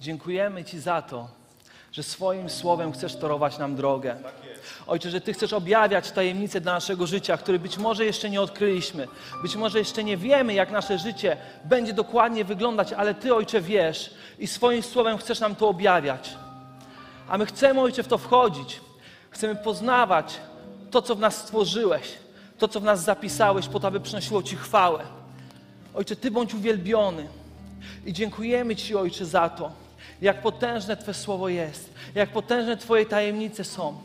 Dziękujemy Ci za to, że swoim słowem chcesz torować nam drogę. Ojcze, że Ty chcesz objawiać tajemnice dla naszego życia, które być może jeszcze nie odkryliśmy. Być może jeszcze nie wiemy, jak nasze życie będzie dokładnie wyglądać, ale Ty, Ojcze, wiesz i swoim słowem chcesz nam to objawiać. A my chcemy, Ojcze, w to wchodzić. Chcemy poznawać to, co w nas stworzyłeś, to, co w nas zapisałeś, po to, aby przynosiło Ci chwałę. Ojcze, Ty bądź uwielbiony. I dziękujemy Ci, Ojcze, za to, jak potężne Twe słowo jest, jak potężne Twoje tajemnice są.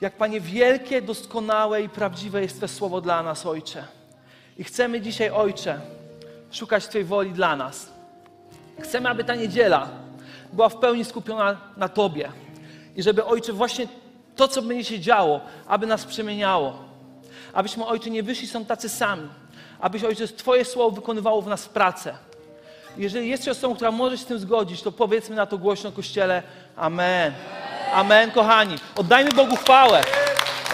Jak, Panie, wielkie, doskonałe i prawdziwe jest Twe słowo dla nas, Ojcze. I chcemy dzisiaj, Ojcze, szukać Twojej woli dla nas. Chcemy, aby ta niedziela była w pełni skupiona na Tobie. I żeby, Ojcze, właśnie to, co będzie się działo, aby nas przemieniało. Abyśmy, Ojcze, nie wyszli są tacy sami. Abyś, Ojcze, Twoje słowo wykonywało w nas pracę. Jeżeli jest osobą, która może się z tym zgodzić, to powiedzmy na to głośno Kościele Amen. Amen, kochani. Oddajmy Bogu chwałę.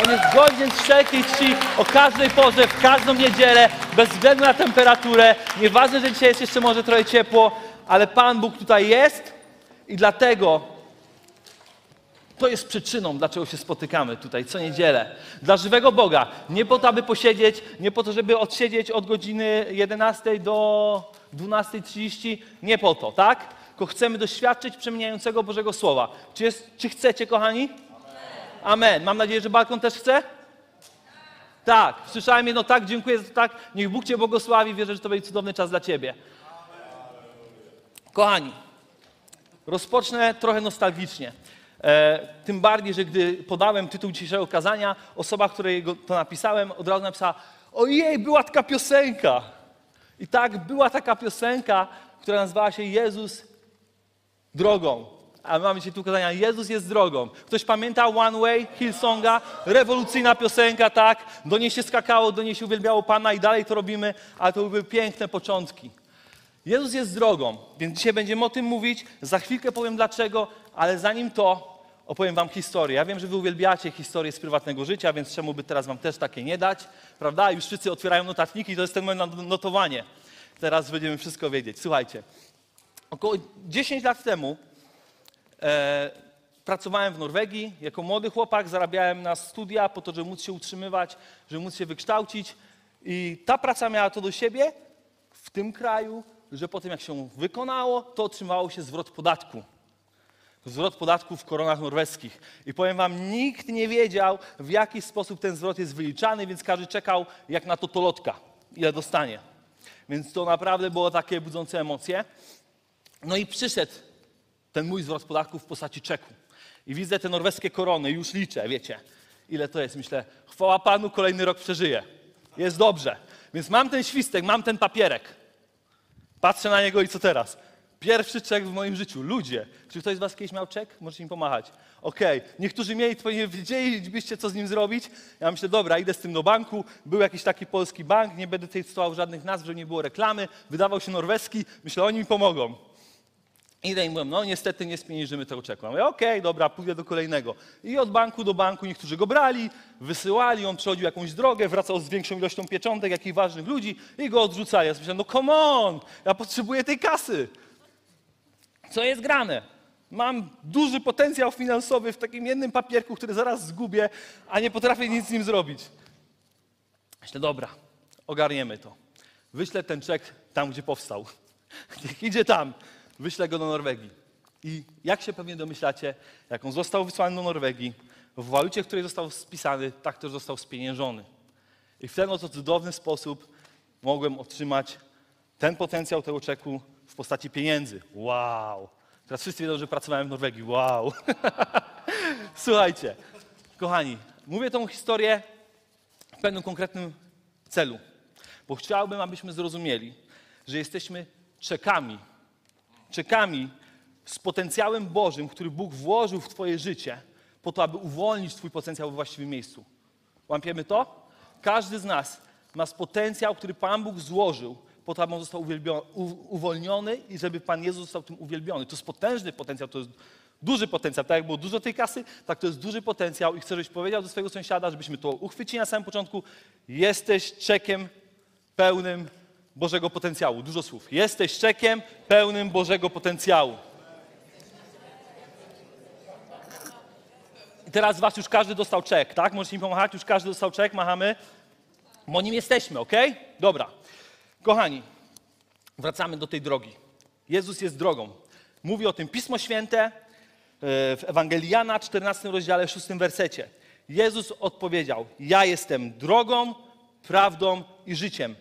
On jest godzien wszelkiej czci o każdej porze, w każdą niedzielę, bez względu na temperaturę. Nieważne, że dzisiaj jest jeszcze może trochę ciepło, ale Pan Bóg tutaj jest i dlatego to jest przyczyną, dlaczego się spotykamy tutaj co niedzielę. Dla żywego Boga. Nie po to, aby posiedzieć, nie po to, żeby odsiedzieć od godziny 11 do 12.30. Nie po to, tak? Tylko chcemy doświadczyć przemieniającego Bożego Słowa. Czy, jest, czy chcecie, kochani? Amen. Mam nadzieję, że balkon też chce? Tak. Słyszałem jedno tak, dziękuję za tak. Niech Bóg Cię błogosławi. Wierzę, że to będzie cudowny czas dla Ciebie. Kochani, rozpocznę trochę nostalgicznie. E, tym bardziej, że gdy podałem tytuł dzisiejszego kazania, osoba, której to napisałem, od razu napisała: Ojej, była taka piosenka. I tak była taka piosenka, która nazywała się Jezus drogą. A mamy dzisiaj tu kazania Jezus jest drogą. Ktoś pamięta One Way Hillsonga? Rewolucyjna piosenka, tak? Do niej się skakało, do niej się uwielbiało Pana i dalej to robimy, ale to były piękne początki. Jezus jest drogą, więc dzisiaj będziemy o tym mówić. Za chwilkę powiem dlaczego, ale zanim to opowiem wam historię. Ja wiem, że wy uwielbiacie historię z prywatnego życia, więc czemu by teraz wam też takie nie dać, prawda? Już wszyscy otwierają notatniki to jest ten moment na notowanie. Teraz będziemy wszystko wiedzieć. Słuchajcie, około 10 lat temu e, pracowałem w Norwegii jako młody chłopak, zarabiałem na studia po to, żeby móc się utrzymywać, żeby móc się wykształcić i ta praca miała to do siebie w tym kraju, że po tym jak się wykonało, to otrzymało się zwrot podatku. Zwrot podatku w koronach norweskich. I powiem wam, nikt nie wiedział, w jaki sposób ten zwrot jest wyliczany, więc każdy czekał jak na totolotka, ile dostanie. Więc to naprawdę było takie budzące emocje. No i przyszedł ten mój zwrot podatku w postaci czeku. I widzę te norweskie korony, już liczę, wiecie, ile to jest. Myślę, chwała Panu, kolejny rok przeżyję. Jest dobrze. Więc mam ten świstek, mam ten papierek. Patrzę na niego i co teraz? Pierwszy czek w moim życiu. Ludzie, czy ktoś z was kiedyś miał czek? Możecie mi pomachać. Okej, okay. niektórzy mieli, to nie wiedzielibyście, co z nim zrobić. Ja myślę, dobra, idę z tym do banku. Był jakiś taki polski bank, nie będę tutaj cytował żadnych nazw, żeby nie było reklamy. Wydawał się norweski, myślę, oni mi pomogą. Idę i mówię, no niestety nie spieniężymy tego czeku. Ja mówię, okej, okay, dobra, pójdę do kolejnego. I od banku do banku niektórzy go brali, wysyłali, on przechodził jakąś drogę, wracał z większą ilością pieczątek, jakich ważnych ludzi i go odrzucali. Ja myślałem, no come on, ja potrzebuję tej kasy. Co jest grane? Mam duży potencjał finansowy w takim jednym papierku, który zaraz zgubię, a nie potrafię nic z nim zrobić. Myślę, dobra, ogarniemy to. Wyślę ten czek tam, gdzie powstał. Niech idzie tam. Wyślę go do Norwegii. I jak się pewnie domyślacie, jak on został wysłany do Norwegii, w walucie, w której został spisany, tak też został spieniężony. I w ten oto cudowny sposób mogłem otrzymać ten potencjał tego czeku w postaci pieniędzy. Wow! Teraz wszyscy wiedzą, że pracowałem w Norwegii. Wow! Słuchajcie, kochani, mówię tą historię w pewnym konkretnym celu, bo chciałbym, abyśmy zrozumieli, że jesteśmy czekami czekami z potencjałem Bożym, który Bóg włożył w Twoje życie, po to, aby uwolnić Twój potencjał we właściwym miejscu. Łapiemy to? Każdy z nas ma potencjał, który Pan Bóg złożył, po to, aby on został uwolniony i żeby Pan Jezus został tym uwielbiony. To jest potężny potencjał, to jest duży potencjał. Tak jak było dużo tej kasy, tak to jest duży potencjał i chcę, żebyś powiedział do swojego sąsiada, żebyśmy to uchwycili na samym początku. Jesteś czekiem pełnym Bożego potencjału. Dużo słów. Jesteś czekiem pełnym Bożego potencjału. I teraz was już każdy dostał czek, tak? Możecie mi pomachać, już każdy dostał czek, machamy. Bo nim jesteśmy, ok? Dobra. Kochani, wracamy do tej drogi. Jezus jest drogą. Mówi o tym Pismo Święte e, w Ewangelii Jana, 14 rozdziale, 6 wersecie. Jezus odpowiedział: Ja jestem drogą, prawdą i życiem.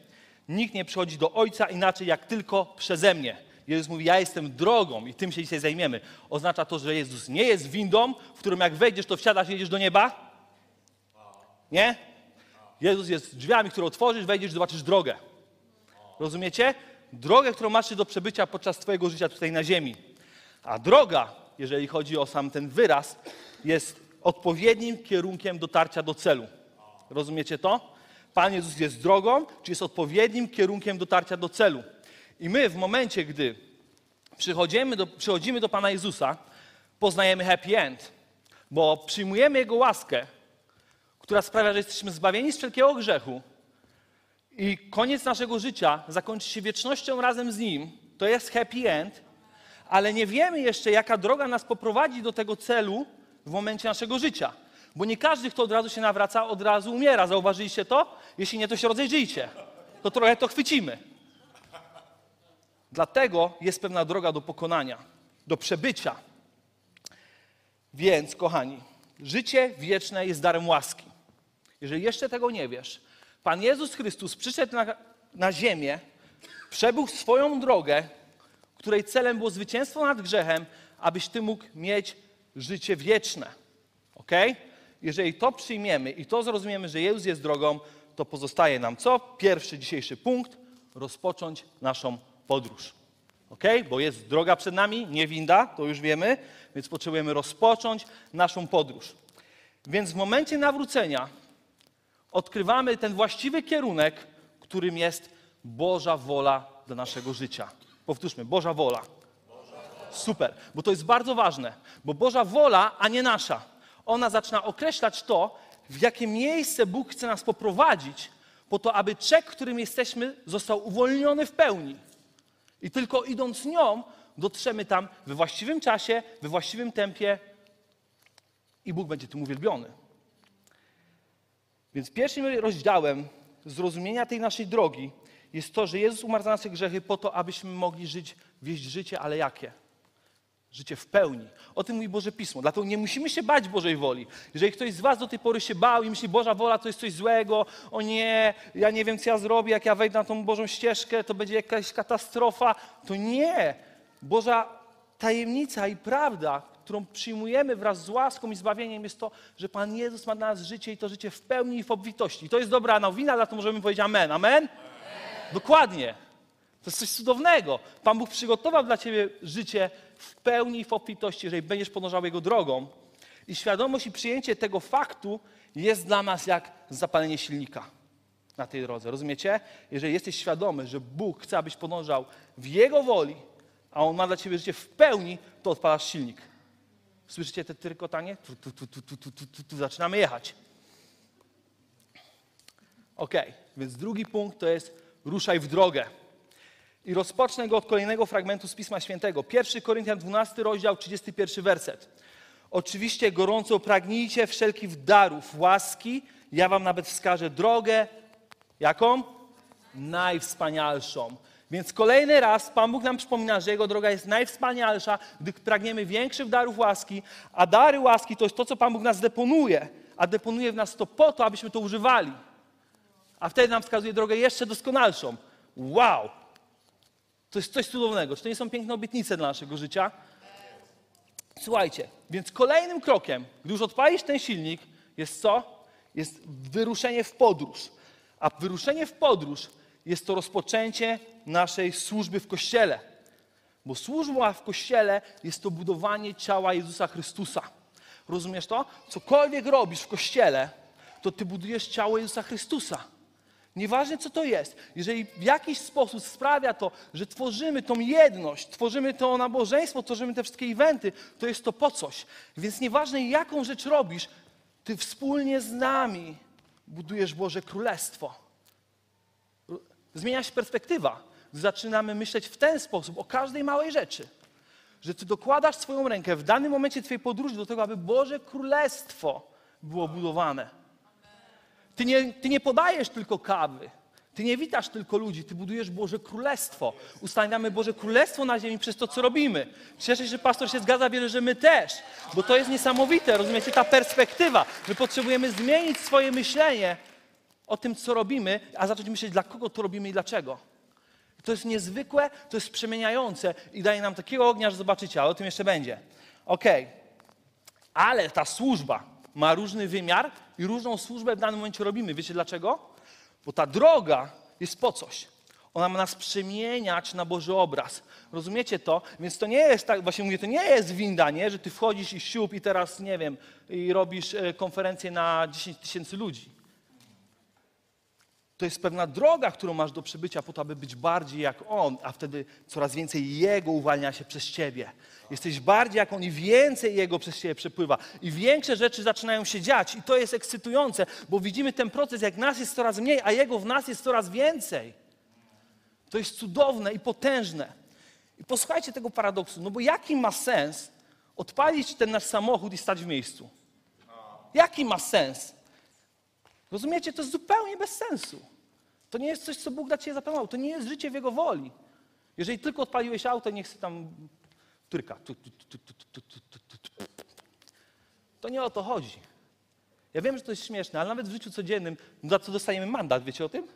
Nikt nie przychodzi do Ojca inaczej jak tylko przeze mnie. Jezus mówi: Ja jestem drogą i tym się dzisiaj zajmiemy. Oznacza to, że Jezus nie jest windą, w którą jak wejdziesz, to wsiadasz i jedziesz do nieba? Nie? Jezus jest drzwiami, które otworzysz, wejdziesz, zobaczysz drogę. Rozumiecie? Drogę, którą masz do przebycia podczas Twojego życia tutaj na ziemi. A droga, jeżeli chodzi o sam ten wyraz, jest odpowiednim kierunkiem dotarcia do celu. Rozumiecie to? Pan Jezus jest drogą, czy jest odpowiednim kierunkiem dotarcia do celu. I my w momencie, gdy przychodzimy do, przychodzimy do Pana Jezusa, poznajemy happy end, bo przyjmujemy Jego łaskę, która sprawia, że jesteśmy zbawieni z wszelkiego grzechu i koniec naszego życia zakończy się wiecznością razem z Nim. To jest happy end, ale nie wiemy jeszcze, jaka droga nas poprowadzi do tego celu w momencie naszego życia. Bo nie każdy, kto od razu się nawraca, od razu umiera. Zauważyliście to? Jeśli nie, to się rozejrzyjcie. To trochę to chwycimy. Dlatego jest pewna droga do pokonania, do przebycia. Więc, kochani, życie wieczne jest darem łaski. Jeżeli jeszcze tego nie wiesz, Pan Jezus Chrystus przyszedł na, na ziemię, przebył swoją drogę, której celem było zwycięstwo nad grzechem, abyś ty mógł mieć życie wieczne. Ok? Jeżeli to przyjmiemy i to zrozumiemy, że Jezus jest drogą, to pozostaje nam co? Pierwszy dzisiejszy punkt rozpocząć naszą podróż. Ok? Bo jest droga przed nami, nie winda, to już wiemy, więc potrzebujemy rozpocząć naszą podróż. Więc w momencie nawrócenia odkrywamy ten właściwy kierunek, którym jest Boża wola dla naszego życia. Powtórzmy, Boża wola. Super, bo to jest bardzo ważne, bo Boża wola, a nie nasza. Ona zaczyna określać to, w jakie miejsce Bóg chce nas poprowadzić, po to, aby czek, którym jesteśmy, został uwolniony w pełni. I tylko idąc nią, dotrzemy tam we właściwym czasie, we właściwym tempie i Bóg będzie tym uwielbiony. Więc pierwszym rozdziałem zrozumienia tej naszej drogi jest to, że Jezus umarł za nasze grzechy po to, abyśmy mogli żyć, wieść życie, ale jakie? Życie w pełni. O tym mówi Boże Pismo. Dlatego nie musimy się bać Bożej woli. Jeżeli ktoś z Was do tej pory się bał i myśli, Boża wola to jest coś złego, o nie, ja nie wiem, co ja zrobię, jak ja wejdę na tą Bożą ścieżkę, to będzie jakaś katastrofa, to nie. Boża tajemnica i prawda, którą przyjmujemy wraz z łaską i zbawieniem, jest to, że Pan Jezus ma dla nas życie i to życie w pełni i w obfitości. I to jest dobra nowina, dlatego możemy powiedzieć amen. Amen? Dokładnie. To jest coś cudownego. Pan Bóg przygotował dla ciebie życie w pełni i w obfitości, jeżeli będziesz podążał Jego drogą. I świadomość i przyjęcie tego faktu jest dla nas jak zapalenie silnika na tej drodze. Rozumiecie? Jeżeli jesteś świadomy, że Bóg chce, abyś podążał w Jego woli, a On ma dla ciebie życie w pełni, to odpalasz silnik. Słyszycie te tyrkotanie? Tu, tu, tu, tu, tu, tu, tu, tu, zaczynamy jechać. Ok, więc drugi punkt to jest ruszaj w drogę. I rozpocznę go od kolejnego fragmentu z Pisma Świętego. 1 Koryntian 12, rozdział 31 werset. Oczywiście gorąco pragnijcie wszelkich darów łaski. Ja wam nawet wskażę drogę. Jaką? Najwspanialszą. Więc kolejny raz Pan Bóg nam przypomina, że Jego droga jest najwspanialsza, gdy pragniemy większych darów łaski, a dary łaski to jest to, co Pan Bóg nas deponuje, a deponuje w nas to po to, abyśmy to używali. A wtedy nam wskazuje drogę jeszcze doskonalszą. Wow! To jest coś cudownego. Czy to nie są piękne obietnice dla naszego życia? Słuchajcie, więc kolejnym krokiem, gdy już odpalisz ten silnik, jest co? Jest wyruszenie w podróż. A wyruszenie w podróż jest to rozpoczęcie naszej służby w kościele. Bo służba w kościele jest to budowanie ciała Jezusa Chrystusa. Rozumiesz to? Cokolwiek robisz w kościele, to ty budujesz ciało Jezusa Chrystusa. Nieważne co to jest, jeżeli w jakiś sposób sprawia to, że tworzymy tą jedność, tworzymy to nabożeństwo, tworzymy te wszystkie eventy, to jest to po coś. Więc nieważne jaką rzecz robisz, ty wspólnie z nami budujesz Boże Królestwo. Zmienia się perspektywa. Zaczynamy myśleć w ten sposób o każdej małej rzeczy, że ty dokładasz swoją rękę w danym momencie twojej podróży do tego, aby Boże Królestwo było budowane. Ty nie, ty nie podajesz tylko kawy. Ty nie witasz tylko ludzi, ty budujesz Boże Królestwo. Ustanawiamy Boże Królestwo na ziemi przez to, co robimy. Cieszę się, że pastor się zgadza, wierzę, że my też. Bo to jest niesamowite, rozumiecie, ta perspektywa. My potrzebujemy zmienić swoje myślenie o tym, co robimy, a zacząć myśleć, dla kogo to robimy i dlaczego. To jest niezwykłe, to jest przemieniające i daje nam takiego ognia, że zobaczycie, ale o tym jeszcze będzie. Okej. Ale ta służba ma różny wymiar i różną służbę w danym momencie robimy. Wiecie dlaczego? Bo ta droga jest po coś. Ona ma nas przemieniać na Boży obraz. Rozumiecie to? Więc to nie jest tak, właśnie mówię, to nie jest winda, nie? że ty wchodzisz i siup i teraz, nie wiem, i robisz e, konferencję na 10 tysięcy ludzi. To jest pewna droga, którą masz do przybycia po to, aby być bardziej jak On, a wtedy coraz więcej Jego uwalnia się przez Ciebie. Jesteś bardziej jak On i więcej Jego przez Ciebie przepływa. I większe rzeczy zaczynają się dziać i to jest ekscytujące, bo widzimy ten proces, jak nas jest coraz mniej, a Jego w nas jest coraz więcej. To jest cudowne i potężne. I posłuchajcie tego paradoksu, no bo jaki ma sens odpalić ten nasz samochód i stać w miejscu? Jaki ma sens? Rozumiecie? To jest zupełnie bez sensu. To nie jest coś, co Bóg dla ciebie zaplanował. To nie jest życie w Jego woli. Jeżeli tylko odpaliłeś auto, nie chce tam tyrka. To nie o to chodzi. Ja wiem, że to jest śmieszne, ale nawet w życiu codziennym, za co dostajemy mandat, wiecie o tym?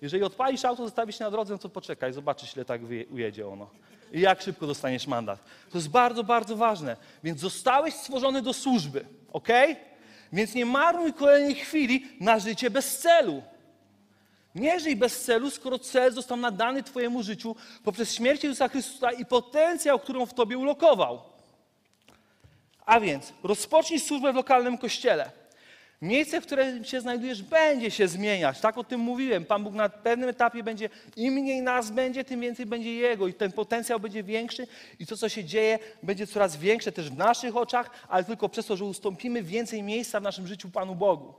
Jeżeli odpalisz auto, zostawisz się na drodze, no to poczekaj, zobaczysz, ile tak ujedzie ono. I jak szybko dostaniesz mandat. To jest bardzo, bardzo ważne. Więc zostałeś stworzony do służby, ok? Więc nie marnuj kolejnej chwili na życie bez celu. Nie żyj bez celu, skoro cel został nadany Twojemu życiu poprzez śmierć Jezusa Chrystusa i potencjał, którą w Tobie ulokował. A więc rozpocznij służbę w lokalnym kościele. Miejsce, w którym się znajdujesz, będzie się zmieniać. Tak o tym mówiłem. Pan Bóg na pewnym etapie będzie, im mniej nas będzie, tym więcej będzie Jego i ten potencjał będzie większy i to, co się dzieje, będzie coraz większe też w naszych oczach, ale tylko przez to, że ustąpimy więcej miejsca w naszym życiu Panu Bogu.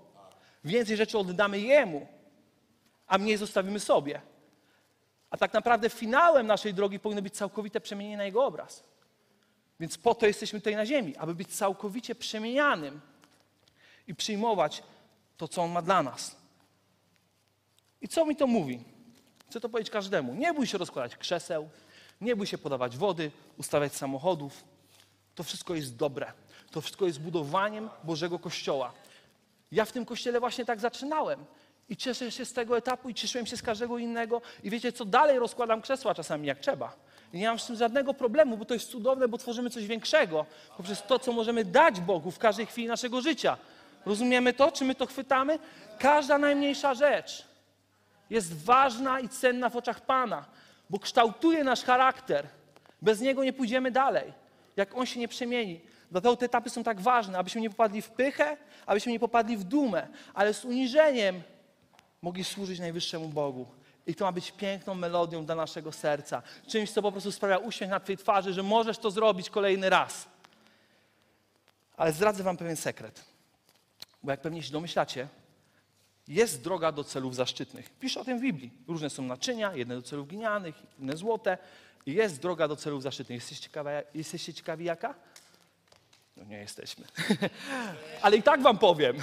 Więcej rzeczy oddamy Jemu, a mniej zostawimy sobie. A tak naprawdę finałem naszej drogi powinno być całkowite przemienienie na Jego obraz. Więc po to jesteśmy tutaj na ziemi, aby być całkowicie przemienianym i przyjmować to, co On ma dla nas. I co mi to mówi? Chcę to powiedzieć każdemu. Nie bój się rozkładać krzeseł, nie bój się podawać wody, ustawiać samochodów. To wszystko jest dobre. To wszystko jest budowaniem Bożego Kościoła. Ja w tym kościele właśnie tak zaczynałem. I cieszę się z tego etapu i cieszyłem się z każdego innego. I wiecie co, dalej rozkładam krzesła czasami jak trzeba. I nie mam z tym żadnego problemu, bo to jest cudowne, bo tworzymy coś większego poprzez to, co możemy dać Bogu w każdej chwili naszego życia. Rozumiemy to? Czy my to chwytamy? Każda najmniejsza rzecz jest ważna i cenna w oczach Pana, bo kształtuje nasz charakter. Bez niego nie pójdziemy dalej, jak on się nie przemieni. Dlatego te etapy są tak ważne, abyśmy nie popadli w pychę, abyśmy nie popadli w dumę, ale z uniżeniem mogli służyć najwyższemu Bogu. I to ma być piękną melodią dla naszego serca. Czymś, co po prostu sprawia uśmiech na Twojej twarzy, że możesz to zrobić kolejny raz. Ale zdradzę Wam pewien sekret. Bo jak pewnie się domyślacie, jest droga do celów zaszczytnych. Pisze o tym w Biblii. Różne są naczynia, jedne do celów glinianych, inne złote. Jest droga do celów zaszczytnych. Jesteście, ciekawe, jesteście ciekawi jaka? No nie jesteśmy. Ale i tak wam powiem.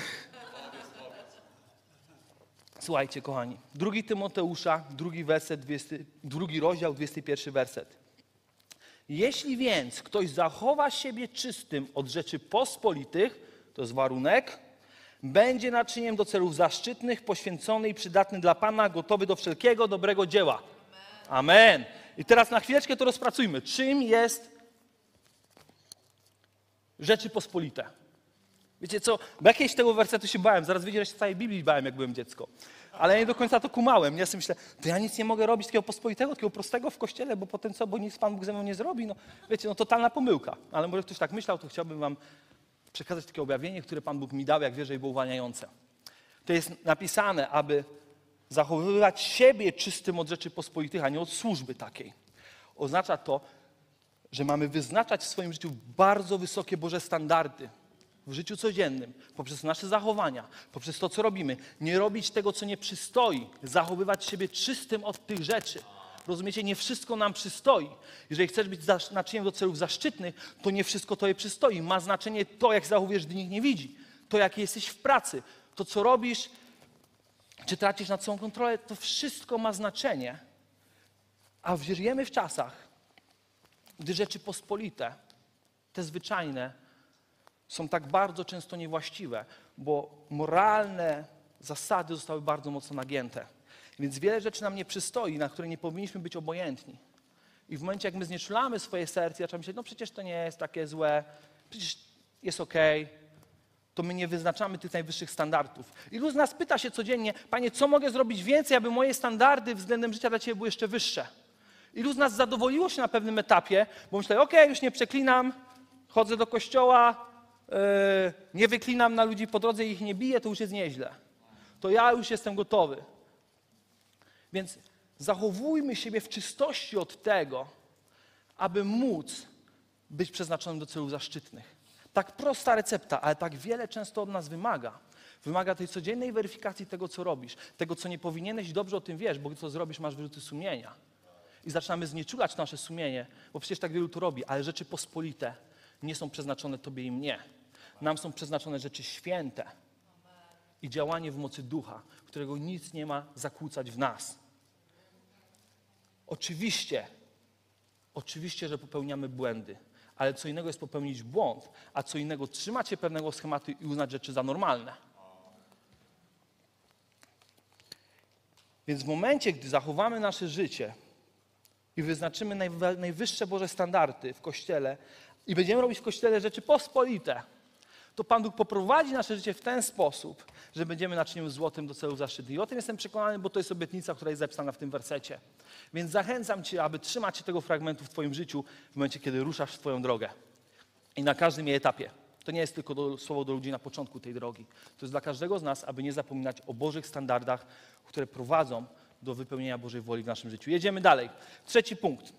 Słuchajcie, kochani. Drugi Tymoteusza, drugi werset, 20, drugi rozdział, 21 werset. Jeśli więc ktoś zachowa siebie czystym od rzeczy pospolitych, to jest warunek, będzie naczyniem do celów zaszczytnych, poświęcony i przydatny dla Pana, gotowy do wszelkiego dobrego dzieła. Amen. I teraz na chwileczkę to rozpracujmy. Czym jest rzeczy pospolite? Wiecie co, bo jakieś tego wersetu się bałem, zaraz wiecie, że się całej Biblii bałem, jak byłem dziecko. Ale ja nie do końca to kumałem. Ja sobie myślę, to ja nic nie mogę robić takiego pospolitego, takiego prostego w kościele, bo potem co, bo nic Pan Bóg ze mną nie zrobi. No, wiecie, no totalna pomyłka. Ale może ktoś tak myślał, to chciałbym wam przekazać takie objawienie, które Pan Bóg mi dał, jak wierzę i było uwalniające. To jest napisane, aby zachowywać siebie czystym od rzeczy pospolitych, a nie od służby takiej. Oznacza to, że mamy wyznaczać w swoim życiu bardzo wysokie Boże standardy w życiu codziennym, poprzez nasze zachowania, poprzez to, co robimy. Nie robić tego, co nie przystoi, zachowywać siebie czystym od tych rzeczy. Rozumiecie, nie wszystko nam przystoi. Jeżeli chcesz być naczyniem do celów zaszczytnych, to nie wszystko to je przystoi. Ma znaczenie to, jak zachowujesz, gdy nikt nie widzi. To, jak jesteś w pracy. To, co robisz, czy tracisz nad sobą kontrolę, to wszystko ma znaczenie. A żyjemy w czasach, gdy rzeczy pospolite, te zwyczajne, są tak bardzo często niewłaściwe, bo moralne zasady zostały bardzo mocno nagięte. Więc wiele rzeczy nam nie przystoi, na które nie powinniśmy być obojętni. I w momencie, jak my znieczulamy swoje serce, zaczynamy myśleć, no przecież to nie jest takie złe, przecież jest okej, okay, to my nie wyznaczamy tych najwyższych standardów. Ilu z nas pyta się codziennie, Panie, co mogę zrobić więcej, aby moje standardy względem życia dla Ciebie były jeszcze wyższe? Ilu z nas zadowoliło się na pewnym etapie, bo myślę, okej, okay, już nie przeklinam, chodzę do kościoła, yy, nie wyklinam na ludzi po drodze i ich nie biję, to już jest nieźle. To ja już jestem gotowy. Więc zachowujmy siebie w czystości od tego, aby móc być przeznaczonym do celów zaszczytnych. Tak prosta recepta, ale tak wiele często od nas wymaga. Wymaga tej codziennej weryfikacji tego, co robisz, tego, co nie powinieneś, dobrze o tym wiesz, bo co zrobisz, masz wyrzuty sumienia. I zaczynamy znieczulać nasze sumienie, bo przecież tak wielu to robi, ale rzeczy pospolite nie są przeznaczone Tobie i mnie. Nam są przeznaczone rzeczy święte i działanie w mocy ducha, którego nic nie ma zakłócać w nas. Oczywiście, oczywiście, że popełniamy błędy, ale co innego jest popełnić błąd, a co innego trzymać się pewnego schematu i uznać rzeczy za normalne. Więc w momencie, gdy zachowamy nasze życie i wyznaczymy najwyższe Boże standardy w Kościele i będziemy robić w Kościele rzeczy pospolite, to Pan Bóg poprowadzi nasze życie w ten sposób, że będziemy naczyniem złotym do celów zaszczytnych. I o tym jestem przekonany, bo to jest obietnica, która jest zapisana w tym wersecie. Więc zachęcam Cię, aby trzymać się tego fragmentu w Twoim życiu w momencie, kiedy ruszasz w Twoją drogę. I na każdym jej etapie. To nie jest tylko do, słowo do ludzi na początku tej drogi. To jest dla każdego z nas, aby nie zapominać o Bożych standardach, które prowadzą do wypełnienia Bożej woli w naszym życiu. Jedziemy dalej. Trzeci punkt.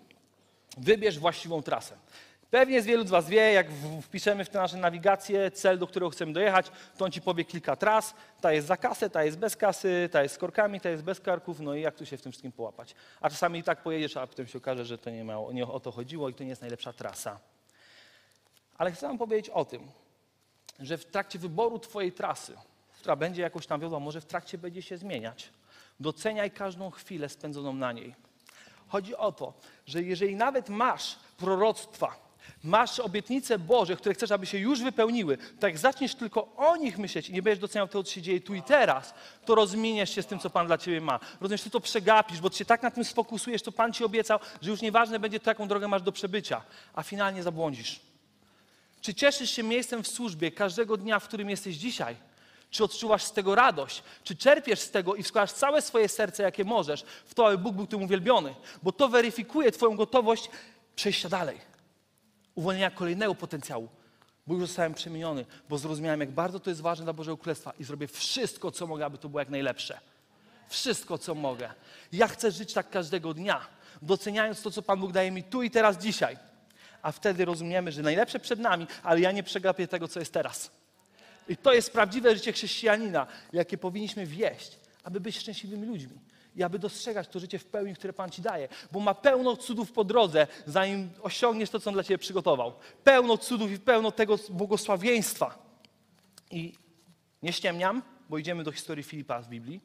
Wybierz właściwą trasę. Pewnie z wielu z Was wie, jak wpiszemy w tę naszą nawigację cel, do którego chcemy dojechać, to on Ci powie kilka tras. Ta jest za kasę, ta jest bez kasy, ta jest z korkami, ta jest bez karków, no i jak tu się w tym wszystkim połapać. A czasami i tak pojedziesz, a potem się okaże, że to nie, nie o to chodziło i to nie jest najlepsza trasa. Ale chcę Wam powiedzieć o tym, że w trakcie wyboru Twojej trasy, która będzie jakoś tam wiodła, może w trakcie będzie się zmieniać, doceniaj każdą chwilę spędzoną na niej. Chodzi o to, że jeżeli nawet masz proroctwa, masz obietnice Boże, które chcesz, aby się już wypełniły, to jak zaczniesz tylko o nich myśleć i nie będziesz doceniał tego, co się dzieje tu i teraz, to rozminiesz się z tym, co Pan dla Ciebie ma. Rozumiesz, Ty to przegapisz, bo Ty się tak na tym sfokusujesz, to Pan Ci obiecał, że już nieważne będzie to, jaką drogę masz do przebycia, a finalnie zabłądzisz. Czy cieszysz się miejscem w służbie każdego dnia, w którym jesteś dzisiaj? Czy odczuwasz z tego radość? Czy czerpiesz z tego i wkładasz całe swoje serce, jakie możesz, w to, aby Bóg był tym uwielbiony? Bo to weryfikuje Twoją gotowość przejścia dalej uwolnienia kolejnego potencjału, bo już zostałem przemieniony, bo zrozumiałem, jak bardzo to jest ważne dla Bożego Królestwa i zrobię wszystko, co mogę, aby to było jak najlepsze. Wszystko, co mogę. Ja chcę żyć tak każdego dnia, doceniając to, co Pan Bóg daje mi tu i teraz, dzisiaj. A wtedy rozumiemy, że najlepsze przed nami, ale ja nie przegapię tego, co jest teraz. I to jest prawdziwe życie chrześcijanina, jakie powinniśmy wieść, aby być szczęśliwymi ludźmi i aby dostrzegać to życie w pełni, które Pan Ci daje. Bo ma pełno cudów po drodze, zanim osiągniesz to, co On dla Ciebie przygotował. Pełno cudów i pełno tego błogosławieństwa. I nie ściemniam, bo idziemy do historii Filipa w Biblii.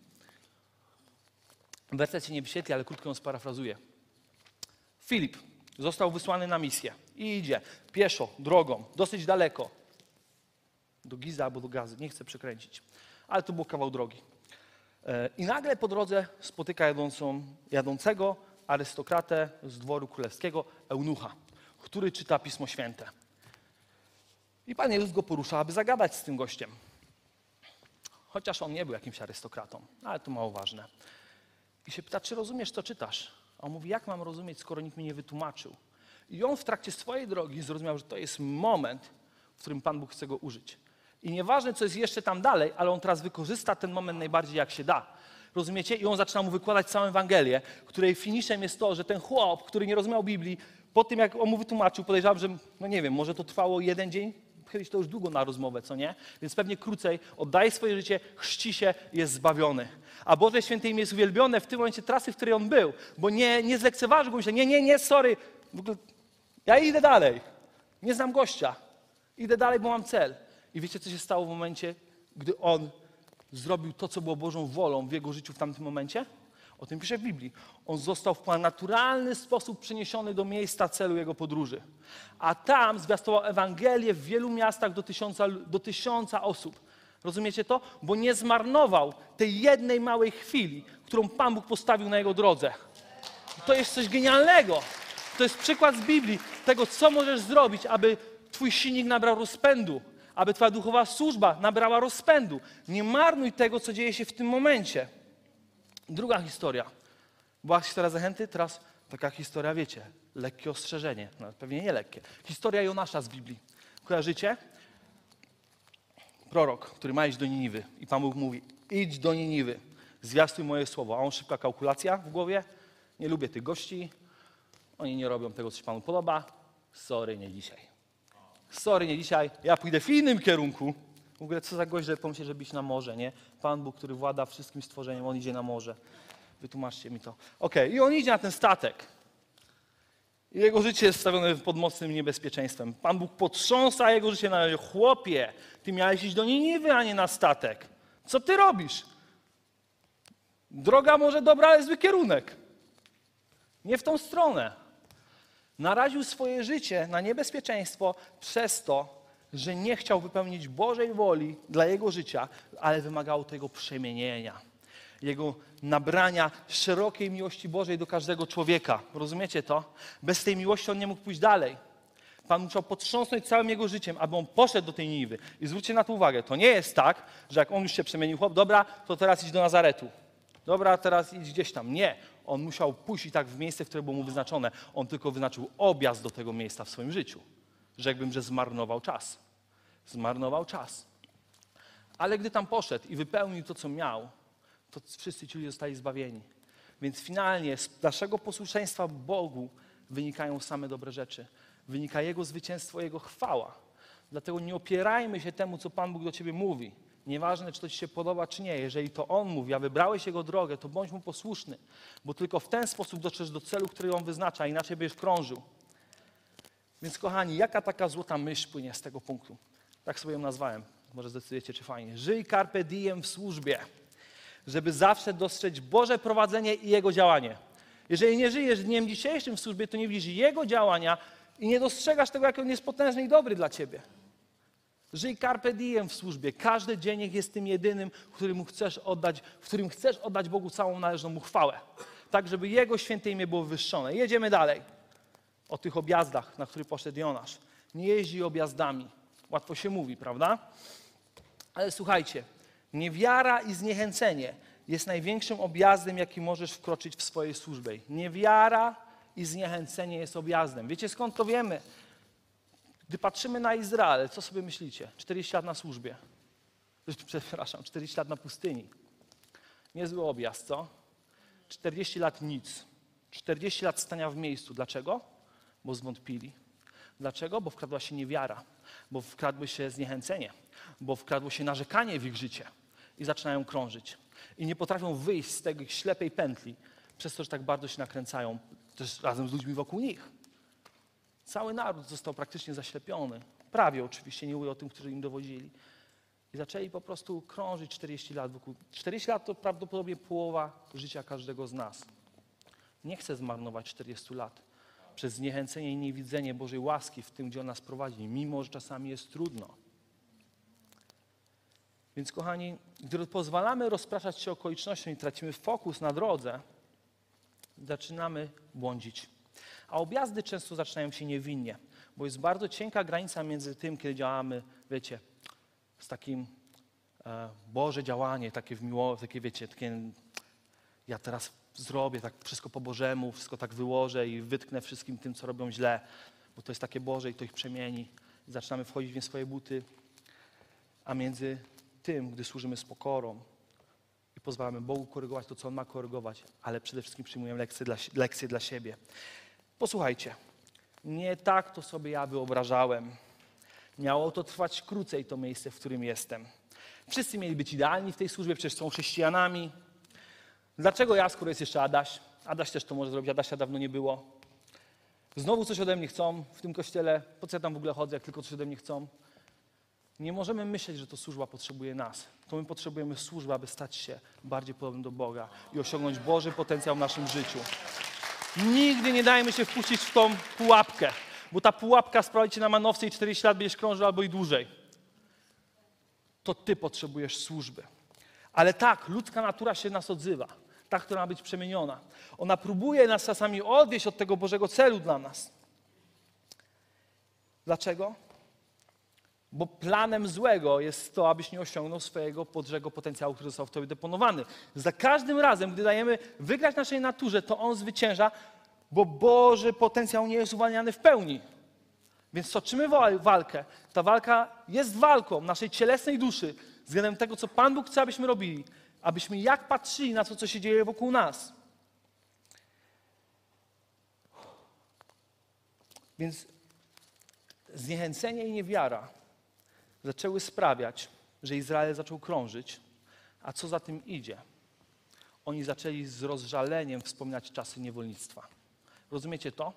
Werset się nie wyświetli, ale krótko ją sparafrazuję. Filip został wysłany na misję i idzie pieszo, drogą, dosyć daleko. Do Giza albo do Gazy, nie chcę przekręcić. Ale to był kawał drogi. E, I nagle po drodze spotyka jadącą, jadącego arystokratę z dworu królewskiego, eunucha, który czyta Pismo Święte. I Pan Jezus go porusza, aby zagadać z tym gościem. Chociaż on nie był jakimś arystokratą, ale to mało ważne. I się pyta, czy rozumiesz, co czytasz? A on mówi, jak mam rozumieć, skoro nikt mi nie wytłumaczył? I on w trakcie swojej drogi zrozumiał, że to jest moment, w którym Pan Bóg chce go użyć. I nieważne, co jest jeszcze tam dalej, ale on teraz wykorzysta ten moment najbardziej jak się da. Rozumiecie? I on zaczyna mu wykładać całą Ewangelię, której finiszem jest to, że ten chłop, który nie rozumiał Biblii, po tym jak on mu wytłumaczył, podejrzewam, że, no nie wiem, może to trwało jeden dzień, chylić to już długo na rozmowę, co nie? Więc pewnie krócej oddaje swoje życie, chrzci się, jest zbawiony. A Boże Święte imię jest uwielbione w tym momencie trasy, w której on był, bo nie, nie zlekceważył go, myślał, nie, nie, nie, sorry, w ogóle ja idę dalej, nie znam gościa, idę dalej, bo mam cel. I wiecie, co się stało w momencie, gdy on zrobił to, co było Bożą wolą w jego życiu w tamtym momencie? O tym pisze w Biblii. On został w naturalny sposób przeniesiony do miejsca celu jego podróży. A tam zwiastował Ewangelię w wielu miastach do tysiąca, do tysiąca osób. Rozumiecie to? Bo nie zmarnował tej jednej małej chwili, którą Pan Bóg postawił na jego drodze. To jest coś genialnego. To jest przykład z Biblii tego, co możesz zrobić, aby Twój silnik nabrał rozpędu, aby Twoja duchowa służba nabrała rozpędu. Nie marnuj tego, co dzieje się w tym momencie. Druga historia. Była historia zachęty, teraz taka historia, wiecie, lekkie ostrzeżenie. No, pewnie nie lekkie. Historia Jonasza z Biblii. Kojarzycie? Prorok, który ma iść do Niniwy. I Pan Bóg mówi, idź do Niniwy, zwiastuj moje słowo. A on szybka kalkulacja w głowie. Nie lubię tych gości. Oni nie robią tego, co się Panu podoba. Sorry, nie dzisiaj. Sorry, nie dzisiaj. Ja pójdę w innym kierunku. W ogóle co za gość, że pomyśleć, żeby iść na morze, nie? Pan Bóg, który włada wszystkim stworzeniem, On idzie na morze. Wytłumaczcie mi to. Okej, i on idzie na ten statek. Jego życie jest stawione pod mocnym niebezpieczeństwem. Pan Bóg potrząsa jego życie na razie. Chłopie, ty miałeś iść do Niniwy, a nie na statek. Co ty robisz? Droga może dobra, ale zły kierunek. Nie w tą stronę. Naraził swoje życie na niebezpieczeństwo przez to, że nie chciał wypełnić Bożej woli dla jego życia, ale wymagało tego przemienienia, jego nabrania szerokiej miłości Bożej do każdego człowieka. Rozumiecie to? Bez tej miłości on nie mógł pójść dalej. Pan musiał potrząsnąć całym jego życiem, aby on poszedł do tej Niwy. I zwróćcie na to uwagę, to nie jest tak, że jak on już się przemienił, chłop, dobra, to teraz idź do Nazaretu. Dobra, teraz idź gdzieś tam. Nie. On musiał pójść i tak w miejsce, które było mu wyznaczone. On tylko wyznaczył objazd do tego miejsca w swoim życiu. Rzekłbym, że zmarnował czas. Zmarnował czas. Ale gdy tam poszedł i wypełnił to, co miał, to wszyscy ci ludzie zostali zbawieni. Więc finalnie z naszego posłuszeństwa Bogu wynikają same dobre rzeczy. Wynika Jego zwycięstwo, Jego chwała. Dlatego nie opierajmy się temu, co Pan Bóg do ciebie mówi. Nieważne, czy to ci się podoba, czy nie. Jeżeli to On mówi, a wybrałeś Jego drogę, to bądź Mu posłuszny. Bo tylko w ten sposób dotrzesz do celu, który On wyznacza, inaczej będziesz krążył. Więc kochani, jaka taka złota myśl płynie z tego punktu? Tak sobie ją nazwałem. Może zdecydujecie, czy fajnie. Żyj carpe diem w służbie, żeby zawsze dostrzec Boże prowadzenie i Jego działanie. Jeżeli nie żyjesz dniem dzisiejszym w służbie, to nie widzisz Jego działania i nie dostrzegasz tego, jak On jest potężny i dobry dla Ciebie. Żyj carpe diem w służbie. Każdy dzień niech jest tym jedynym, którym chcesz oddać, w którym chcesz oddać Bogu całą należną mu chwałę. Tak, żeby Jego święte imię było wywyższone. Jedziemy dalej. O tych objazdach, na który poszedł Jonasz. Nie jeździ objazdami. Łatwo się mówi, prawda? Ale słuchajcie, niewiara i zniechęcenie jest największym objazdem, jaki możesz wkroczyć w swojej służbie. Niewiara i zniechęcenie jest objazdem. Wiecie skąd to wiemy? Gdy patrzymy na Izrael, co sobie myślicie? 40 lat na służbie. Przepraszam, 40 lat na pustyni. Niezły objazd, co? 40 lat nic. 40 lat stania w miejscu. Dlaczego? Bo zwątpili. Dlaczego? Bo wkradła się niewiara, bo wkradło się zniechęcenie, bo wkradło się narzekanie w ich życie i zaczynają krążyć. I nie potrafią wyjść z tej ślepej pętli, przez to, że tak bardzo się nakręcają też razem z ludźmi wokół nich. Cały naród został praktycznie zaślepiony. Prawie oczywiście, nie mówię o tym, którzy im dowodzili. I zaczęli po prostu krążyć 40 lat wokół. 40 lat to prawdopodobnie połowa życia każdego z nas. Nie chcę zmarnować 40 lat przez zniechęcenie i niewidzenie Bożej łaski w tym, gdzie On nas prowadzi, mimo że czasami jest trudno. Więc kochani, gdy pozwalamy rozpraszać się okolicznościom i tracimy fokus na drodze, zaczynamy błądzić. A objazdy często zaczynają się niewinnie, bo jest bardzo cienka granica między tym, kiedy działamy, wiecie, z takim e, Boże działanie, takie w miło, takie wiecie, takie ja teraz zrobię tak wszystko po Bożemu, wszystko tak wyłożę i wytknę wszystkim tym, co robią źle, bo to jest takie Boże i to ich przemieni. I zaczynamy wchodzić w swoje buty, a między tym, gdy służymy z pokorą i pozwalamy Bogu korygować to, co On ma korygować, ale przede wszystkim przyjmujemy lekcje dla, lekcje dla siebie. Posłuchajcie, nie tak to sobie ja wyobrażałem. Miało to trwać krócej, to miejsce, w którym jestem. Wszyscy mieli być idealni w tej służbie, przecież są chrześcijanami. Dlaczego ja, skoro jest jeszcze Adaś? Adaś też to może zrobić, Adasia dawno nie było. Znowu coś ode mnie chcą w tym kościele. Po co ja tam w ogóle chodzę, jak tylko coś ode mnie chcą? Nie możemy myśleć, że to służba potrzebuje nas. To my potrzebujemy służby, aby stać się bardziej podobnym do Boga i osiągnąć Boży potencjał w naszym życiu. Nigdy nie dajmy się wpuścić w tą pułapkę, bo ta pułapka sprawi cię na manowce i 40 lat będziesz krążył albo i dłużej. To ty potrzebujesz służby. Ale tak, ludzka natura się nas odzywa. Ta, która ma być przemieniona. Ona próbuje nas czasami odwieść od tego Bożego celu dla nas. Dlaczego? Bo planem złego jest to, abyś nie osiągnął swojego Bożego potencjału, który został w tobie deponowany. Za każdym razem, gdy dajemy wygrać naszej naturze, to on zwycięża, bo Boży potencjał nie jest uwalniany w pełni. Więc toczymy walkę. Ta walka jest walką naszej cielesnej duszy względem tego, co Pan Bóg chce, abyśmy robili. Abyśmy jak patrzyli na to, co się dzieje wokół nas. Więc zniechęcenie i niewiara zaczęły sprawiać, że Izrael zaczął krążyć, a co za tym idzie? Oni zaczęli z rozżaleniem wspominać czasy niewolnictwa. Rozumiecie to?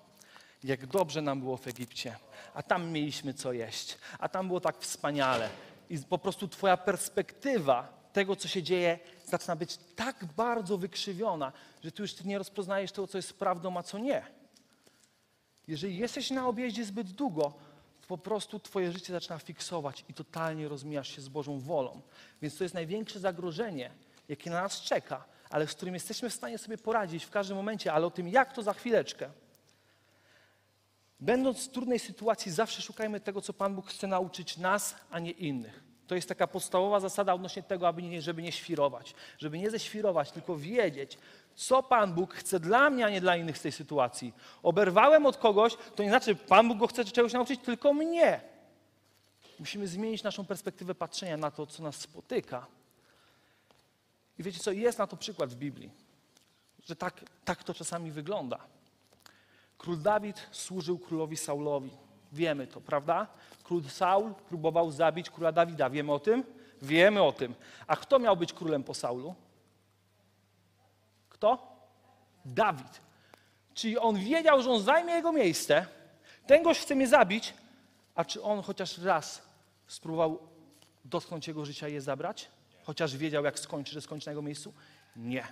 Jak dobrze nam było w Egipcie, a tam mieliśmy co jeść, a tam było tak wspaniale. I po prostu Twoja perspektywa tego, co się dzieje, zaczyna być tak bardzo wykrzywiona, że Ty już nie rozpoznajesz tego, co jest prawdą, a co nie. Jeżeli jesteś na objeździe zbyt długo, po prostu Twoje życie zaczyna fiksować i totalnie rozmijasz się z Bożą wolą. Więc to jest największe zagrożenie, jakie na nas czeka, ale z którym jesteśmy w stanie sobie poradzić w każdym momencie, ale o tym, jak to za chwileczkę. Będąc w trudnej sytuacji, zawsze szukajmy tego, co Pan Bóg chce nauczyć nas, a nie innych. To jest taka podstawowa zasada odnośnie tego, aby nie, żeby nie świrować. Żeby nie ześwirować, tylko wiedzieć, co Pan Bóg chce dla mnie, a nie dla innych z tej sytuacji. Oberwałem od kogoś, to nie znaczy, Pan Bóg go chce czegoś nauczyć, tylko mnie. Musimy zmienić naszą perspektywę patrzenia na to, co nas spotyka. I wiecie co, jest na to przykład w Biblii, że tak, tak to czasami wygląda. Król Dawid służył królowi Saulowi. Wiemy to, prawda? Król Saul próbował zabić króla Dawida. Wiemy o tym? Wiemy o tym. A kto miał być królem po Saulu? Kto? Dawid. Czyli on wiedział, że on zajmie jego miejsce. Ten gość chce mnie zabić, a czy on chociaż raz spróbował dotknąć jego życia i je zabrać? Chociaż wiedział, jak skończy, że skończy na jego miejscu? Nie.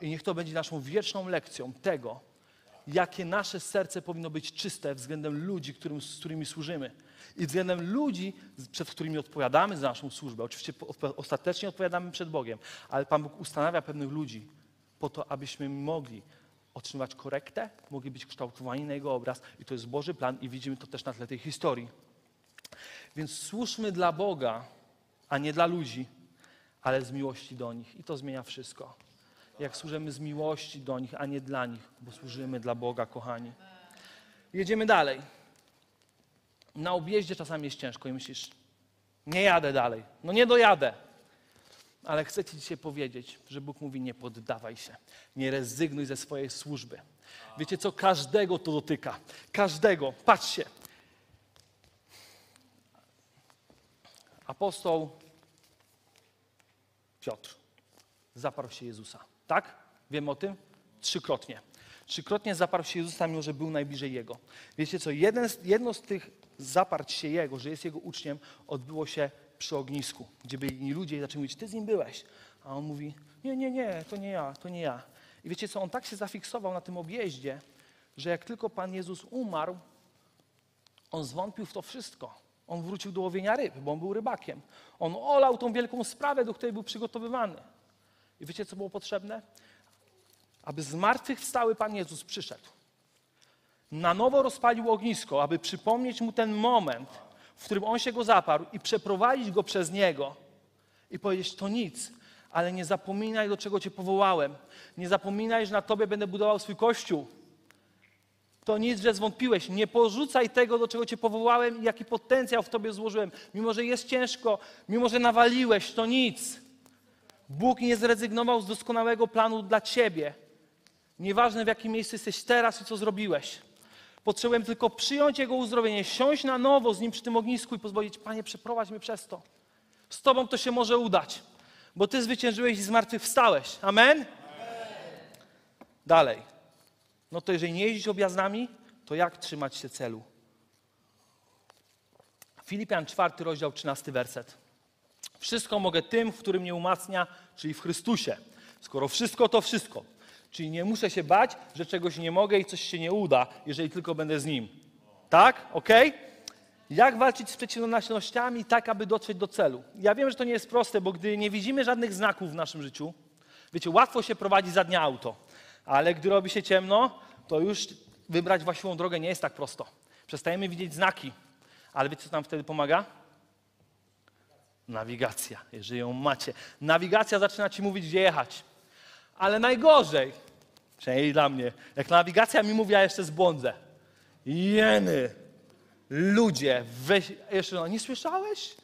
I niech to będzie naszą wieczną lekcją tego, jakie nasze serce powinno być czyste względem ludzi, którym, z którymi służymy. I względem ludzi, przed którymi odpowiadamy za naszą służbę. Oczywiście ostatecznie odpowiadamy przed Bogiem, ale Pan Bóg ustanawia pewnych ludzi po to, abyśmy mogli otrzymywać korektę, mogli być kształtowani na Jego obraz. I to jest Boży plan i widzimy to też na tle tej historii. Więc służmy dla Boga, a nie dla ludzi, ale z miłości do nich. I to zmienia wszystko jak służymy z miłości do nich, a nie dla nich, bo służymy dla Boga, kochani. Jedziemy dalej. Na objeździe czasami jest ciężko i myślisz, nie jadę dalej. No nie dojadę. Ale chcę Ci dzisiaj powiedzieć, że Bóg mówi: nie poddawaj się, nie rezygnuj ze swojej służby. Wiecie co? Każdego to dotyka. Każdego. Patrzcie. Apostoł Piotr zaparł się Jezusa. Tak? Wiemy o tym? Trzykrotnie. Trzykrotnie zaparł się Jezusa, mimo że był najbliżej Jego. Wiecie co? Jeden, jedno z tych zaparć się Jego, że jest Jego uczniem, odbyło się przy ognisku, gdzie byli ludzie i zaczęli mówić, Ty z nim byłeś. A on mówi, nie, nie, nie, to nie ja, to nie ja. I wiecie co? On tak się zafiksował na tym objeździe, że jak tylko Pan Jezus umarł, on zwątpił w to wszystko. On wrócił do łowienia ryb, bo on był rybakiem. On olał tą wielką sprawę, do której był przygotowywany. I wiecie, co było potrzebne? Aby zmartwychwstały Pan Jezus przyszedł. Na nowo rozpalił ognisko, aby przypomnieć mu ten moment, w którym on się go zaparł i przeprowadzić go przez niego. i powiedzieć: To nic, ale nie zapominaj, do czego Cię powołałem. Nie zapominaj, że na Tobie będę budował swój kościół. To nic, że zwątpiłeś. Nie porzucaj tego, do czego Cię powołałem i jaki potencjał w Tobie złożyłem. Mimo, że jest ciężko, mimo, że nawaliłeś, to nic. Bóg nie zrezygnował z doskonałego planu dla Ciebie. Nieważne w jakim miejscu jesteś teraz i co zrobiłeś. Potrzebujemy tylko przyjąć Jego uzdrowienie, siąść na nowo z Nim przy tym ognisku i pozwolić, Panie, przeprowadź mnie przez to. Z Tobą to się może udać, bo Ty zwyciężyłeś i zmartwychwstałeś. Amen? Dalej. No to jeżeli nie jeździć objazdami, to jak trzymać się celu? Filipian 4, rozdział 13, werset. Wszystko mogę tym, w którym mnie umacnia, czyli w Chrystusie. Skoro wszystko, to wszystko. Czyli nie muszę się bać, że czegoś nie mogę i coś się nie uda, jeżeli tylko będę z Nim. Tak? Ok? Jak walczyć z przeciwnościami tak, aby dotrzeć do celu? Ja wiem, że to nie jest proste, bo gdy nie widzimy żadnych znaków w naszym życiu, wiecie, łatwo się prowadzi za dnia auto, ale gdy robi się ciemno, to już wybrać właściwą drogę nie jest tak prosto. Przestajemy widzieć znaki, ale wiecie, co nam wtedy pomaga? Nawigacja, jeżeli ją macie. Nawigacja zaczyna ci mówić, gdzie jechać. Ale najgorzej, przynajmniej dla mnie, jak nawigacja mi mówi, ja jeszcze zbłądzę. Jeny, ludzie, weź, jeszcze no, nie słyszałeś?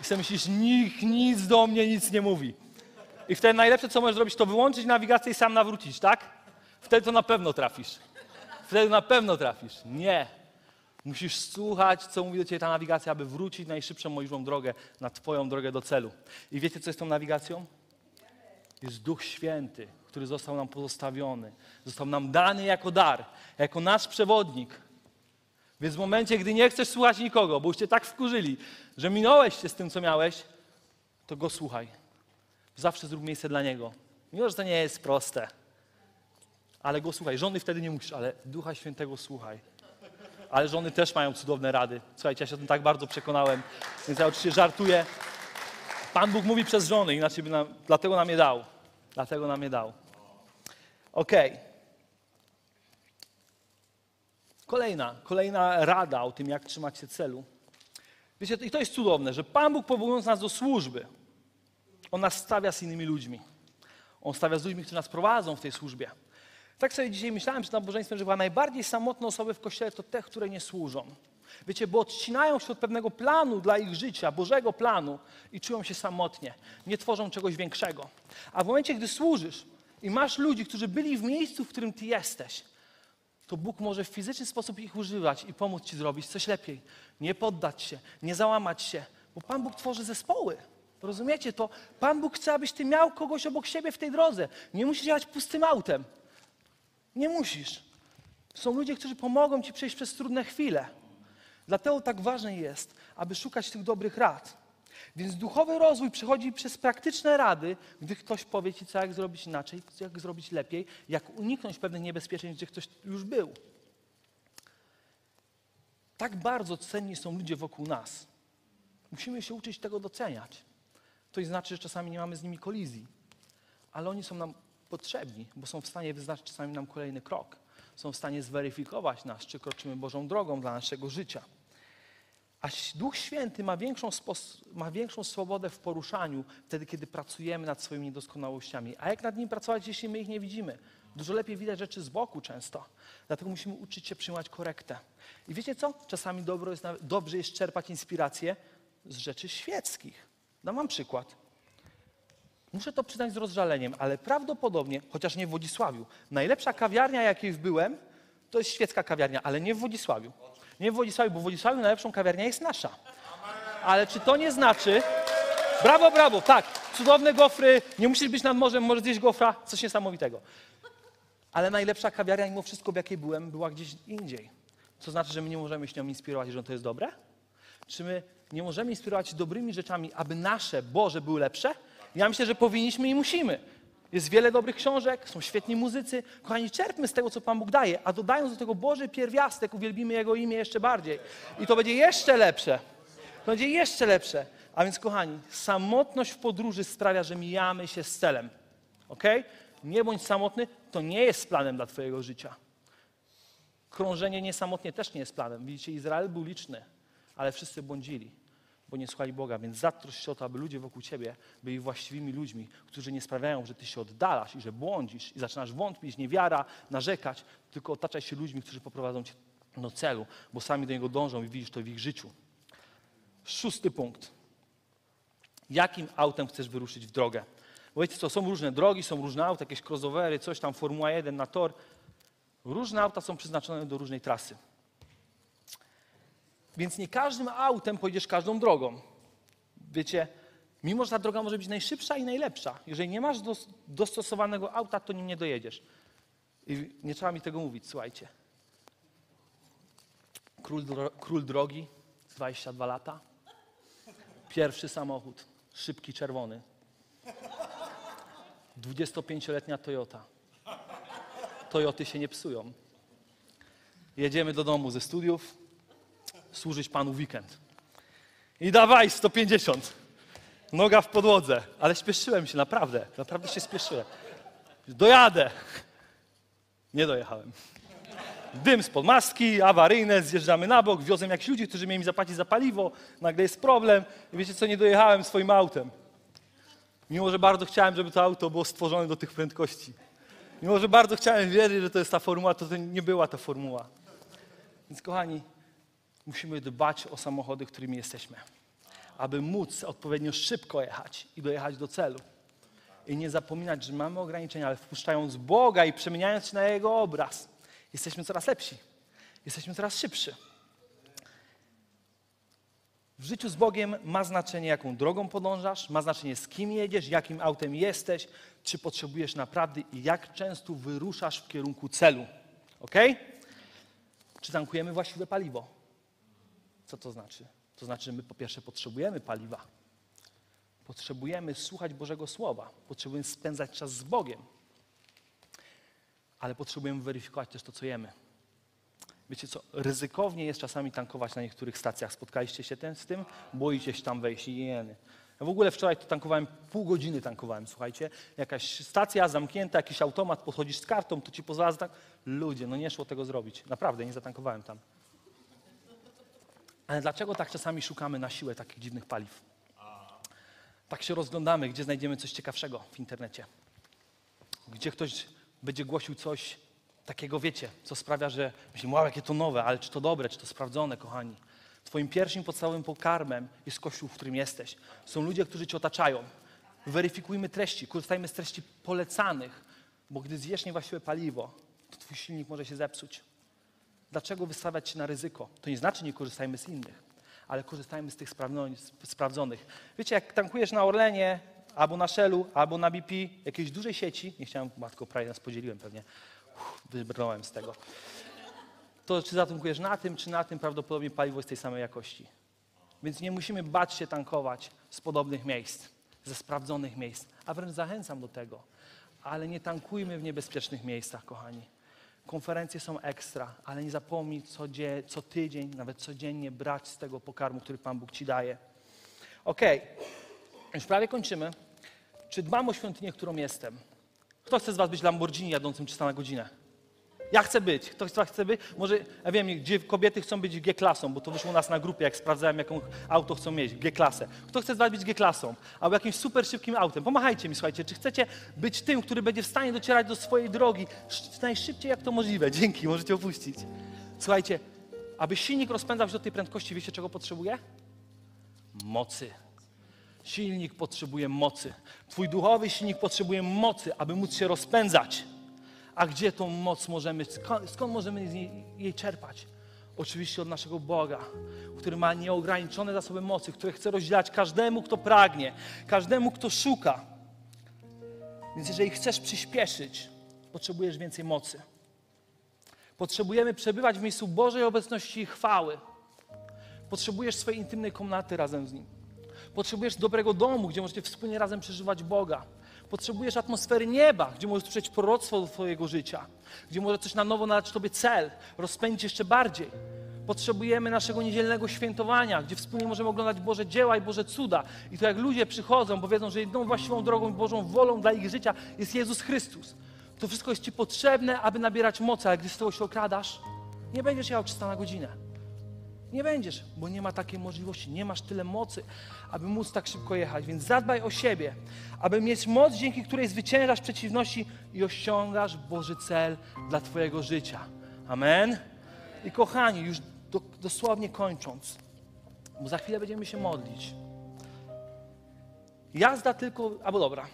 I sobie myślisz, nikt nic do mnie nic nie mówi. I wtedy najlepsze, co możesz zrobić, to wyłączyć nawigację i sam nawrócić, tak? Wtedy to na pewno trafisz. Wtedy na pewno trafisz. Nie. Musisz słuchać, co mówi do ciebie ta nawigacja, aby wrócić najszybszą możliwą drogę na twoją drogę do celu. I wiecie, co jest tą nawigacją? Jest Duch Święty, który został nam pozostawiony. Został nam dany jako dar, jako nasz przewodnik. Więc w momencie, gdy nie chcesz słuchać nikogo, bo już cię tak wkurzyli, że minąłeś się z tym, co miałeś, to go słuchaj. Zawsze zrób miejsce dla niego. Mimo, że to nie jest proste. Ale go słuchaj. Żony wtedy nie musisz, ale Ducha Świętego słuchaj. Ale żony też mają cudowne rady. Słuchajcie, ja się o tym tak bardzo przekonałem, więc ja oczywiście żartuję. Pan Bóg mówi przez żony, inaczej by nam, dlatego nam je dał. Dlatego nam je dał. Okej. Kolejna, kolejna rada o tym, jak trzymać się celu. Wiecie, i to jest cudowne, że Pan Bóg powołując nas do służby, On nas stawia z innymi ludźmi. On stawia z ludźmi, którzy nas prowadzą w tej służbie. Tak sobie dzisiaj myślałem przed nabożeństwem, że chyba najbardziej samotne osoby w Kościele to te, które nie służą. Wiecie, bo odcinają się od pewnego planu dla ich życia, Bożego planu i czują się samotnie. Nie tworzą czegoś większego. A w momencie, gdy służysz i masz ludzi, którzy byli w miejscu, w którym ty jesteś, to Bóg może w fizyczny sposób ich używać i pomóc ci zrobić coś lepiej. Nie poddać się, nie załamać się, bo Pan Bóg tworzy zespoły. Rozumiecie to? Pan Bóg chce, abyś ty miał kogoś obok siebie w tej drodze. Nie musisz jechać pustym autem. Nie musisz. Są ludzie, którzy pomogą ci przejść przez trudne chwile. Dlatego tak ważne jest, aby szukać tych dobrych rad. Więc duchowy rozwój przychodzi przez praktyczne rady, gdy ktoś powie ci, co jak zrobić inaczej, jak zrobić lepiej, jak uniknąć pewnych niebezpieczeństw, gdzie ktoś już był. Tak bardzo cenni są ludzie wokół nas. Musimy się uczyć tego doceniać. To znaczy, że czasami nie mamy z nimi kolizji, ale oni są nam potrzebni, bo są w stanie wyznaczyć czasami nam kolejny krok. Są w stanie zweryfikować nas, czy kroczymy Bożą drogą dla naszego życia. A Duch Święty ma większą, ma większą swobodę w poruszaniu wtedy, kiedy pracujemy nad swoimi niedoskonałościami. A jak nad nim pracować, jeśli my ich nie widzimy? Dużo lepiej widać rzeczy z boku często. Dlatego musimy uczyć się przyjmować korektę. I wiecie co? Czasami dobro jest, dobrze jest czerpać inspirację z rzeczy świeckich. Dam wam przykład. Muszę to przyznać z rozżaleniem, ale prawdopodobnie, chociaż nie w Wodzisławiu, najlepsza kawiarnia, jakiej byłem, to jest świecka kawiarnia, ale nie w Wodzisławiu. Nie w Wodzisławiu, bo w Wodzisławiu najlepszą kawiarnia jest nasza. Ale czy to nie znaczy... Brawo, brawo, tak, cudowne gofry, nie musisz być nad morzem, możesz zjeść gofra, coś niesamowitego. Ale najlepsza kawiarnia, mimo wszystko, w jakiej byłem, była gdzieś indziej. Co znaczy, że my nie możemy się nią inspirować, że to jest dobre? Czy my nie możemy inspirować dobrymi rzeczami, aby nasze Boże były lepsze? Ja myślę, że powinniśmy i musimy. Jest wiele dobrych książek, są świetni muzycy. Kochani, czerpmy z tego, co Pan Bóg daje, a dodając do tego Boży pierwiastek, uwielbimy Jego imię jeszcze bardziej. I to będzie jeszcze lepsze. To będzie jeszcze lepsze. A więc, kochani, samotność w podróży sprawia, że mijamy się z celem. Ok? Nie bądź samotny, to nie jest planem dla Twojego życia. Krążenie niesamotnie też nie jest planem. Widzicie, Izrael był liczny, ale wszyscy błądzili, bo nie słuchali Boga. Więc zatrosz się o to, aby ludzie wokół ciebie byli właściwymi ludźmi, którzy nie sprawiają, że ty się oddalasz i że błądzisz i zaczynasz wątpić, niewiara, narzekać, tylko otaczaj się ludźmi, którzy poprowadzą cię do celu, bo sami do niego dążą i widzisz to w ich życiu. Szósty punkt. Jakim autem chcesz wyruszyć w drogę? Bo wiecie co, są różne drogi, są różne auta, jakieś crossovery, coś tam, Formuła 1 na tor. Różne auta są przeznaczone do różnej trasy. Więc nie każdym autem pojedziesz każdą drogą. Wiecie, mimo że ta droga może być najszybsza i najlepsza, jeżeli nie masz dos- dostosowanego auta, to nim nie dojedziesz. I nie trzeba mi tego mówić, słuchajcie. Król, dro- król drogi, 22 lata. Pierwszy samochód, szybki czerwony. 25-letnia Toyota. Toyoty się nie psują. Jedziemy do domu ze studiów, służyć Panu weekend. I dawaj, 150. Noga w podłodze. Ale śpieszyłem się, naprawdę. Naprawdę się śpieszyłem. Dojadę. Nie dojechałem. Dym spod maski, awaryjne, zjeżdżamy na bok, wiozłem jakichś ludzi, którzy mieli mi zapłacić za paliwo, nagle jest problem i wiecie co, nie dojechałem swoim autem. Mimo, że bardzo chciałem, żeby to auto było stworzone do tych prędkości. Mimo, że bardzo chciałem wierzyć, że to jest ta formuła, to, to nie była ta formuła. Więc kochani, musimy dbać o samochody, którymi jesteśmy, aby móc odpowiednio szybko jechać i dojechać do celu. I nie zapominać, że mamy ograniczenia, ale wpuszczając Boga i przemieniając się na Jego obraz, jesteśmy coraz lepsi, jesteśmy coraz szybszy. W życiu z Bogiem ma znaczenie, jaką drogą podążasz, ma znaczenie, z kim jedziesz, jakim autem jesteś, czy potrzebujesz naprawdę i jak często wyruszasz w kierunku celu. Ok? Czy tankujemy właściwe paliwo? Co to znaczy? To znaczy, że my po pierwsze potrzebujemy paliwa. Potrzebujemy słuchać Bożego Słowa. Potrzebujemy spędzać czas z Bogiem. Ale potrzebujemy weryfikować też to, co jemy. Wiecie co, ryzykownie jest czasami tankować na niektórych stacjach. Spotkaliście się ten, z tym? Boicie się tam wejść i jeny. Ja w ogóle wczoraj to tankowałem, pół godziny tankowałem, słuchajcie. Jakaś stacja zamknięta, jakiś automat, podchodzisz z kartą, to ci pozwala tak. Ludzie, no nie szło tego zrobić. Naprawdę, nie zatankowałem tam. Ale dlaczego tak czasami szukamy na siłę takich dziwnych paliw? Tak się rozglądamy, gdzie znajdziemy coś ciekawszego w internecie. Gdzie ktoś będzie głosił coś takiego, wiecie, co sprawia, że myślimy, wow, jakie to nowe, ale czy to dobre, czy to sprawdzone, kochani. Twoim pierwszym podstawowym pokarmem jest Kościół, w którym jesteś. Są ludzie, którzy Cię otaczają. Weryfikujmy treści, korzystajmy z treści polecanych, bo gdy zjesz niewłaściwe paliwo, to Twój silnik może się zepsuć. Dlaczego wystawiać się na ryzyko? To nie znaczy nie korzystajmy z innych, ale korzystajmy z tych sprawdzonych. Wiecie, jak tankujesz na Orlenie, albo na Shellu, albo na BP, jakiejś dużej sieci, nie chciałem, matko, prawie nas podzieliłem pewnie, wybrnąłem z tego, to czy zatankujesz na tym, czy na tym, prawdopodobnie paliwo jest tej samej jakości. Więc nie musimy bać się tankować z podobnych miejsc, ze sprawdzonych miejsc, a wręcz zachęcam do tego. Ale nie tankujmy w niebezpiecznych miejscach, kochani. Konferencje są ekstra, ale nie zapomnij co, dzie- co tydzień, nawet codziennie brać z tego pokarmu, który Pan Bóg Ci daje. Okej, już prawie kończymy. Czy dbam o świątynię, którą jestem? Kto chce z Was być Lamborghini jadącym 300 na godzinę? Ja chcę być. Ktoś Was chce być? Może, ja wiem, gdzie kobiety chcą być G-klasą, bo to wyszło u nas na grupie, jak sprawdzałem, jaką auto chcą mieć, G-klasę. Kto chce z Was być G-klasą? Albo jakimś super szybkim autem? Pomachajcie mi, słuchajcie, czy chcecie być tym, który będzie w stanie docierać do swojej drogi sz- najszybciej, jak to możliwe? Dzięki, możecie opuścić. Słuchajcie, aby silnik rozpędzał się do tej prędkości, wiecie, czego potrzebuje? Mocy. Silnik potrzebuje mocy. Twój duchowy silnik potrzebuje mocy, aby móc się rozpędzać. A gdzie tą moc możemy, skąd, możemy jej czerpać? Oczywiście od naszego Boga, który ma nieograniczone zasoby mocy, który chce rozdzielać każdemu, kto pragnie, każdemu, kto szuka. Więc jeżeli chcesz przyspieszyć, potrzebujesz więcej mocy. Potrzebujemy przebywać w miejscu Bożej obecności i chwały. Potrzebujesz swojej intymnej komnaty razem z Nim. Potrzebujesz dobrego domu, gdzie możecie wspólnie razem przeżywać Boga. Potrzebujesz atmosfery nieba, gdzie możesz usłyszeć proroctwo do Twojego życia, gdzie może coś na nowo nadać Tobie cel, rozpędzić jeszcze bardziej. Potrzebujemy naszego niedzielnego świętowania, gdzie wspólnie możemy oglądać Boże dzieła i Boże cuda. I to jak ludzie przychodzą, bo wiedzą, że jedyną właściwą drogą i Bożą wolą dla ich życia jest Jezus Chrystus. To wszystko jest Ci potrzebne, aby nabierać mocy, ale gdy z tego się okradasz, Nie będziesz jechał 300 na godzinę. Nie będziesz, bo nie ma takiej możliwości, nie masz tyle mocy, aby móc tak szybko jechać. Więc zadbaj o siebie, aby mieć moc, dzięki której zwyciężasz przeciwności i osiągasz Boży cel dla Twojego życia. Amen. I kochani, już do, dosłownie kończąc, bo za chwilę będziemy się modlić. Jazda tylko, albo dobra.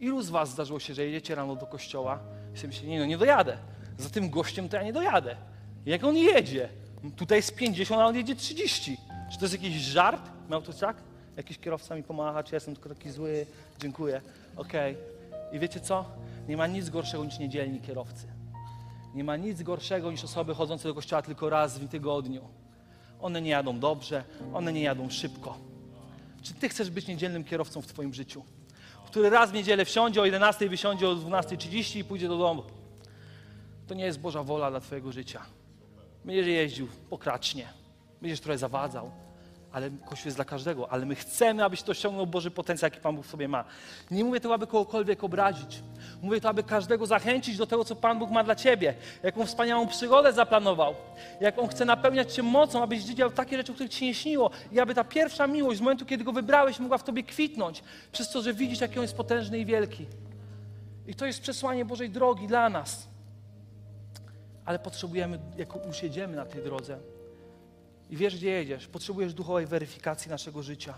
Ilu z Was zdarzyło się, że jedziecie rano do kościoła i sobie myślicie, nie no, nie dojadę. Za tym gościem to ja nie dojadę. Jak on jedzie? Tutaj jest 50, a on jedzie 30. Czy to jest jakiś żart? Miał to tak? Jakiś kierowca mi pomaga, czy ja jestem tylko taki zły? Dziękuję. Okej. I wiecie co? Nie ma nic gorszego niż niedzielni kierowcy. Nie ma nic gorszego niż osoby chodzące do kościoła tylko raz w tygodniu. One nie jadą dobrze, one nie jadą szybko. Czy ty chcesz być niedzielnym kierowcą w twoim życiu? Który raz w niedzielę wsiądzie o 11, wysiądzie o 12.30 i pójdzie do domu. To nie jest Boża wola dla twojego życia. Będziesz jeździł pokracznie, będziesz trochę zawadzał, ale Kościół jest dla każdego, ale my chcemy, abyś to osiągnął Boży potencjał, jaki Pan Bóg w sobie ma. Nie mówię to, aby kogokolwiek obrazić. Mówię to, aby każdego zachęcić do tego, co Pan Bóg ma dla Ciebie. Jaką wspaniałą przygodę zaplanował. Jak On chce napełniać Cię mocą, abyś widział takie rzeczy, o których Ci nie śniło. I aby ta pierwsza miłość z momentu, kiedy Go wybrałeś, mogła w Tobie kwitnąć. Przez to, że widzisz, jaki On jest potężny i wielki. I to jest przesłanie Bożej drogi dla nas. Ale potrzebujemy, jak już jedziemy na tej drodze, i wiesz, gdzie jedziesz, potrzebujesz duchowej weryfikacji naszego życia.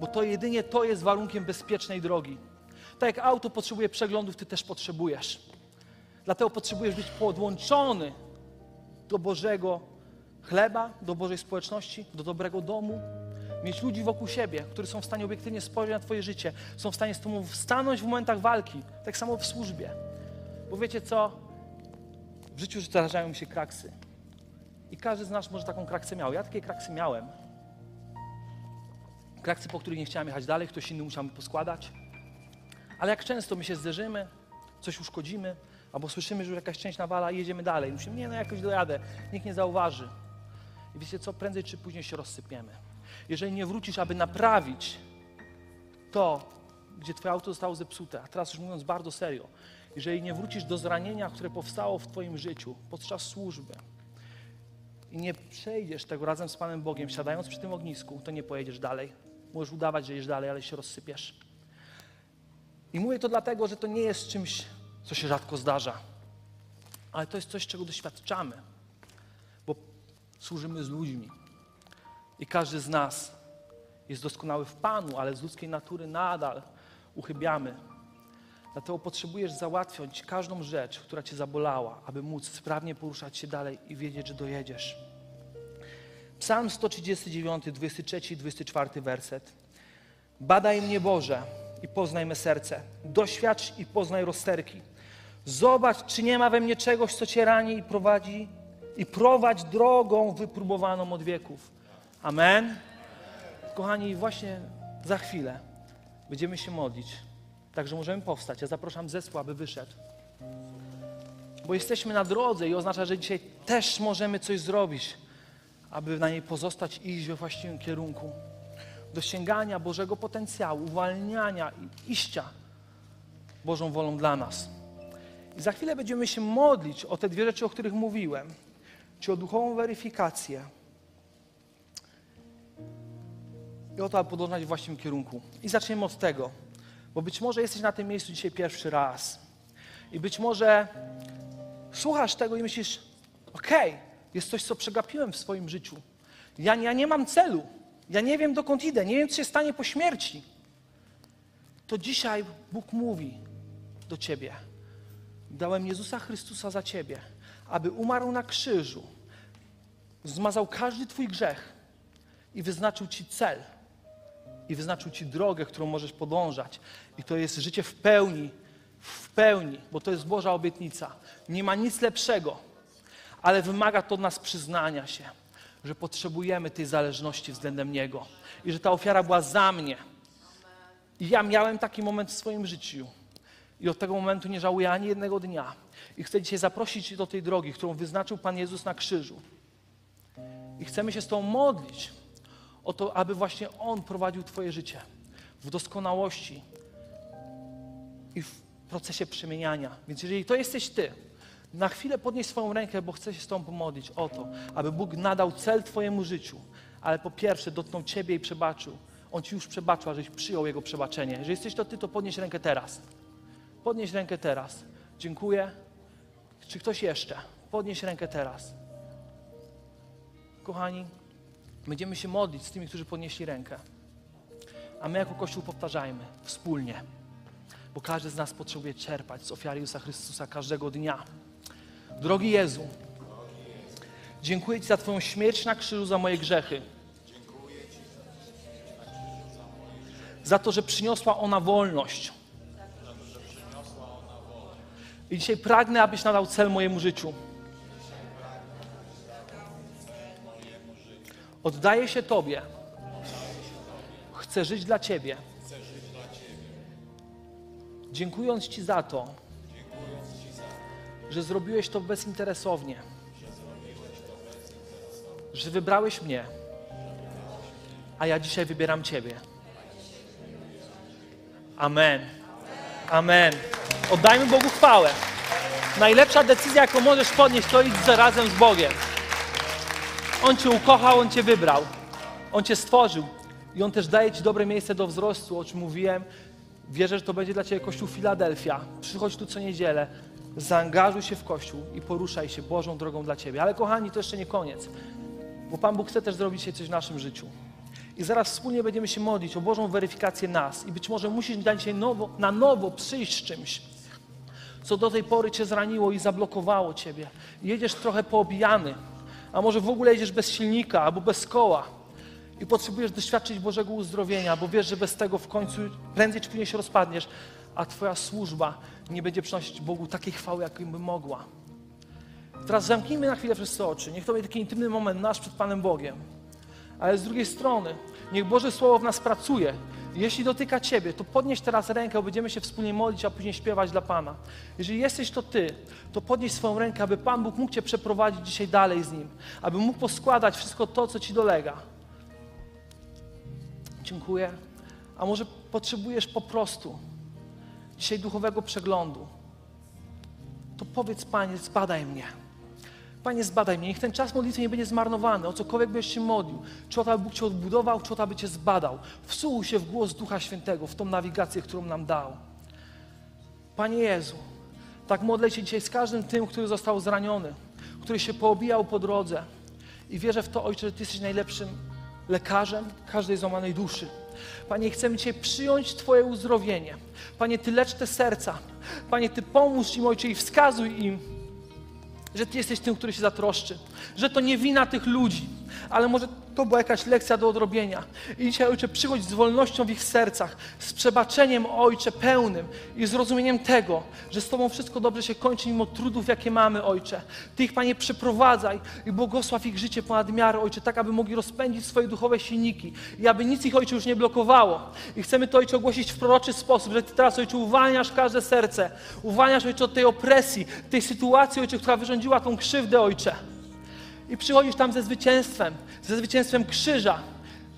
Bo to jedynie to jest warunkiem bezpiecznej drogi. Tak jak auto potrzebuje przeglądów, ty też potrzebujesz. Dlatego potrzebujesz być podłączony do Bożego chleba, do Bożej społeczności, do dobrego domu. Mieć ludzi wokół siebie, którzy są w stanie obiektywnie spojrzeć na Twoje życie, są w stanie z Tobą stanąć w momentach walki, tak samo w służbie. Bo wiecie co? W życiu zdarzają mi się kraksy. I każdy z nas może taką kraksę miał. Ja takie kraksy miałem. Kraksy, po których nie chciałem jechać dalej, ktoś inny musiał mi poskładać. Ale jak często my się zderzymy, coś uszkodzimy, albo słyszymy, że już jakaś część nawala i jedziemy dalej. Musimy, nie no, jakoś dojadę, nikt nie zauważy. I wiecie co, prędzej czy później się rozsypiemy. Jeżeli nie wrócisz, aby naprawić to, gdzie twoje auto zostało zepsute, a teraz już mówiąc bardzo serio, jeżeli nie wrócisz do zranienia, które powstało w twoim życiu podczas służby, i nie przejdziesz tego razem z Panem Bogiem, siadając przy tym ognisku, to nie pojedziesz dalej. Możesz udawać, że jedziesz dalej, ale się rozsypiesz. I mówię to dlatego, że to nie jest czymś, co się rzadko zdarza, ale to jest coś, czego doświadczamy, bo służymy z ludźmi. I każdy z nas jest doskonały w Panu, ale z ludzkiej natury nadal uchybiamy. Dlatego potrzebujesz załatwiać każdą rzecz, która cię zabolała, aby móc sprawnie poruszać się dalej i wiedzieć, że dojedziesz. Psalm 139, 23 i 24 werset. Badaj mnie Boże i poznaj me serce. Doświadcz i poznaj rozterki. Zobacz, czy nie ma we mnie czegoś, co cię rani i prowadzi i prowadź drogą wypróbowaną od wieków. Amen. Kochani, właśnie za chwilę będziemy się modlić. Także możemy powstać. Ja zapraszam zespół, aby wyszedł. Bo jesteśmy na drodze i oznacza, że dzisiaj też możemy coś zrobić, aby na niej pozostać i iść we właściwym kierunku. Do sięgania Bożego potencjału, uwalniania i iścia Bożą wolą dla nas. I za chwilę będziemy się modlić o te dwie rzeczy, o których mówiłem. Czy o duchową weryfikację i o to, aby podążać w właściwym kierunku. I zaczniemy od tego. Bo być może jesteś na tym miejscu dzisiaj pierwszy raz. I być może słuchasz tego i myślisz, okej, okay, jest coś, co przegapiłem w swoim życiu. Ja, ja nie mam celu. Ja nie wiem, dokąd idę. Nie wiem, co się stanie po śmierci. To dzisiaj Bóg mówi do ciebie. Dałem Jezusa Chrystusa za ciebie, aby umarł na krzyżu, zmazał każdy twój grzech i wyznaczył ci cel i wyznaczył Ci drogę, którą możesz podążać. I to jest życie w pełni, w pełni, bo to jest Boża obietnica. Nie ma nic lepszego, ale wymaga to od nas przyznania się, że potrzebujemy tej zależności względem Niego i że ta ofiara była za mnie. I ja miałem taki moment w swoim życiu. I od tego momentu nie żałuję ani jednego dnia. I chcę dzisiaj zaprosić Cię do tej drogi, którą wyznaczył Pan Jezus na krzyżu. I chcemy się z Tobą modlić, o to, aby właśnie On prowadził Twoje życie w doskonałości i w procesie przemieniania. Więc jeżeli to jesteś Ty, Na chwilę podnieś swoją rękę, bo chcę się z Tobą pomodlić o to, aby Bóg nadał cel Twojemu życiu, ale po pierwsze dotknął Ciebie i przebaczył. On Ci już przebaczył, a żeś przyjął Jego przebaczenie. Jeżeli jesteś to Ty, to podnieś rękę teraz. Podnieś rękę teraz. Dziękuję. Czy ktoś jeszcze? Podnieś rękę teraz. Kochani, będziemy się modlić z tymi, którzy podnieśli rękę. A my jako Kościół powtarzajmy wspólnie, bo każdy z nas potrzebuje czerpać z ofiary Jezusa Chrystusa każdego dnia. Drogi Jezu, dziękuję Ci za Twoją śmierć na krzyżu za moje grzechy. Za to, że przyniosła ona wolność. I dzisiaj pragnę, abyś nadał cel mojemu życiu. Oddaję się Tobie. Chcę żyć dla Ciebie. Dziękując Ci za to, że zrobiłeś to bezinteresownie, że wybrałeś mnie, a ja dzisiaj wybieram Ciebie. Amen. Amen. Oddajmy Bogu chwałę. Najlepsza decyzja, jaką możesz podnieść, to idź razem z Bogiem. On Cię ukochał, On Cię wybrał. On Cię stworzył. I On też daje Ci dobre miejsce do wzrostu, o czym mówiłem. Wierzę, że to będzie dla Ciebie Kościół Filadelfia. Przychodź tu co niedzielę, zaangażuj się w Kościół i poruszaj się Bożą drogą dla Ciebie. Ale kochani, to jeszcze nie koniec, bo Pan Bóg chce też zrobić się coś w naszym życiu. I zaraz wspólnie będziemy się modlić o Bożą weryfikację nas. I być może musisz na nowo, na nowo przyjść z czymś, co do tej pory Cię zraniło i zablokowało Ciebie. Jedziesz trochę poobijany, a może w ogóle jedziesz bez silnika albo bez koła i potrzebujesz doświadczyć Bożego uzdrowienia, bo wiesz, że bez tego w końcu prędzej czy później się rozpadniesz, a Twoja służba nie będzie przynosić Bogu takiej chwały, jakiej by mogła. Teraz zamknijmy na chwilę wszyscy oczy. Niech to będzie taki intymny moment nasz przed Panem Bogiem. Ale z drugiej strony, niech Boże Słowo w nas pracuje. Jeśli dotyka Ciebie, to podnieś teraz rękę, będziemy się wspólnie modlić, a później śpiewać dla Pana. Jeżeli jesteś to Ty, to podnieś swoją rękę, aby Pan Bóg mógł Cię przeprowadzić dzisiaj dalej z Nim. Aby mógł poskładać wszystko to, co Ci dolega. Dziękuję. A może potrzebujesz po prostu dzisiaj duchowego przeglądu? To powiedz, Panie, zbadaj mnie. Panie, zbadaj mnie. Niech ten czas modlitwy nie będzie zmarnowany. O cokolwiek byś się modlił. Czy o to, aby Bóg Cię odbudował, czy o to, aby Cię zbadał. Wsłuchuj się w głos Ducha Świętego, w tą nawigację, którą nam dał. Panie Jezu, tak modlę się dzisiaj z każdym tym, który został zraniony, który się poobijał po drodze. I wierzę w to, Ojcze, że Ty jesteś najlepszym lekarzem każdej złamanej duszy. Panie, chcemy dzisiaj przyjąć Twoje uzdrowienie. Panie, Ty lecz te serca. Panie, Ty pomóż im, Ojcze, i wskazuj im, że Ty jesteś tym, który się zatroszczy, że to nie wina tych ludzi, ale może to była jakaś lekcja do odrobienia. I dzisiaj, Ojcze, przychodź z wolnością w ich sercach, z przebaczeniem, Ojcze, pełnym i zrozumieniem tego, że z Tobą wszystko dobrze się kończy, mimo trudów, jakie mamy, Ojcze. Ty ich, Panie, przeprowadzaj i błogosław ich życie ponad miarę, Ojcze, tak, aby mogli rozpędzić swoje duchowe silniki i aby nic ich, Ojcze, już nie blokowało. I chcemy to, Ojcze, ogłosić w proroczy sposób, że Ty teraz, Ojcze, uwalniasz każde serce, uwalniasz, Ojcze, od tej opresji, tej sytuacji, Ojcze, która wyrządziła tą krzywdę, Ojcze. I przychodzisz tam ze zwycięstwem, ze zwycięstwem krzyża,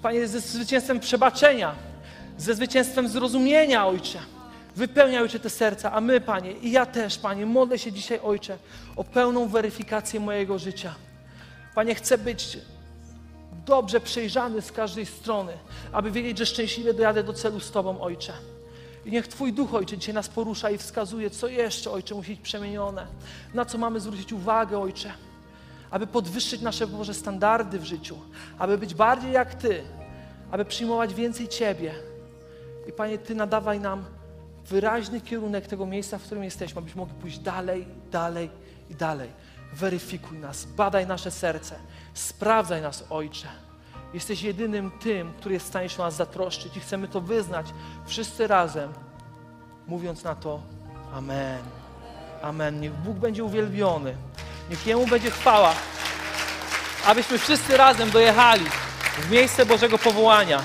Panie, ze zwycięstwem przebaczenia, ze zwycięstwem zrozumienia, Ojcze. Wypełniaj, Ojcze, te serca, a my, Panie, i ja też, Panie, modlę się dzisiaj, Ojcze, o pełną weryfikację mojego życia. Panie, chcę być dobrze przejrzany z każdej strony, aby wiedzieć, że szczęśliwie dojadę do celu z Tobą, Ojcze. I niech Twój duch, Ojcze, dzisiaj nas porusza i wskazuje, co jeszcze, Ojcze, musi być przemienione, na co mamy zwrócić uwagę, Ojcze aby podwyższyć nasze Boże standardy w życiu, aby być bardziej jak Ty, aby przyjmować więcej Ciebie. I Panie, Ty nadawaj nam wyraźny kierunek tego miejsca, w którym jesteśmy, abyśmy mogli pójść dalej, dalej i dalej. Weryfikuj nas, badaj nasze serce, sprawdzaj nas, Ojcze. Jesteś jedynym tym, który jest w stanie się nas zatroszczyć i chcemy to wyznać wszyscy razem, mówiąc na to Amen. Amen. Niech Bóg będzie uwielbiony. Niech Jemu będzie chwała, abyśmy wszyscy razem dojechali w miejsce Bożego powołania.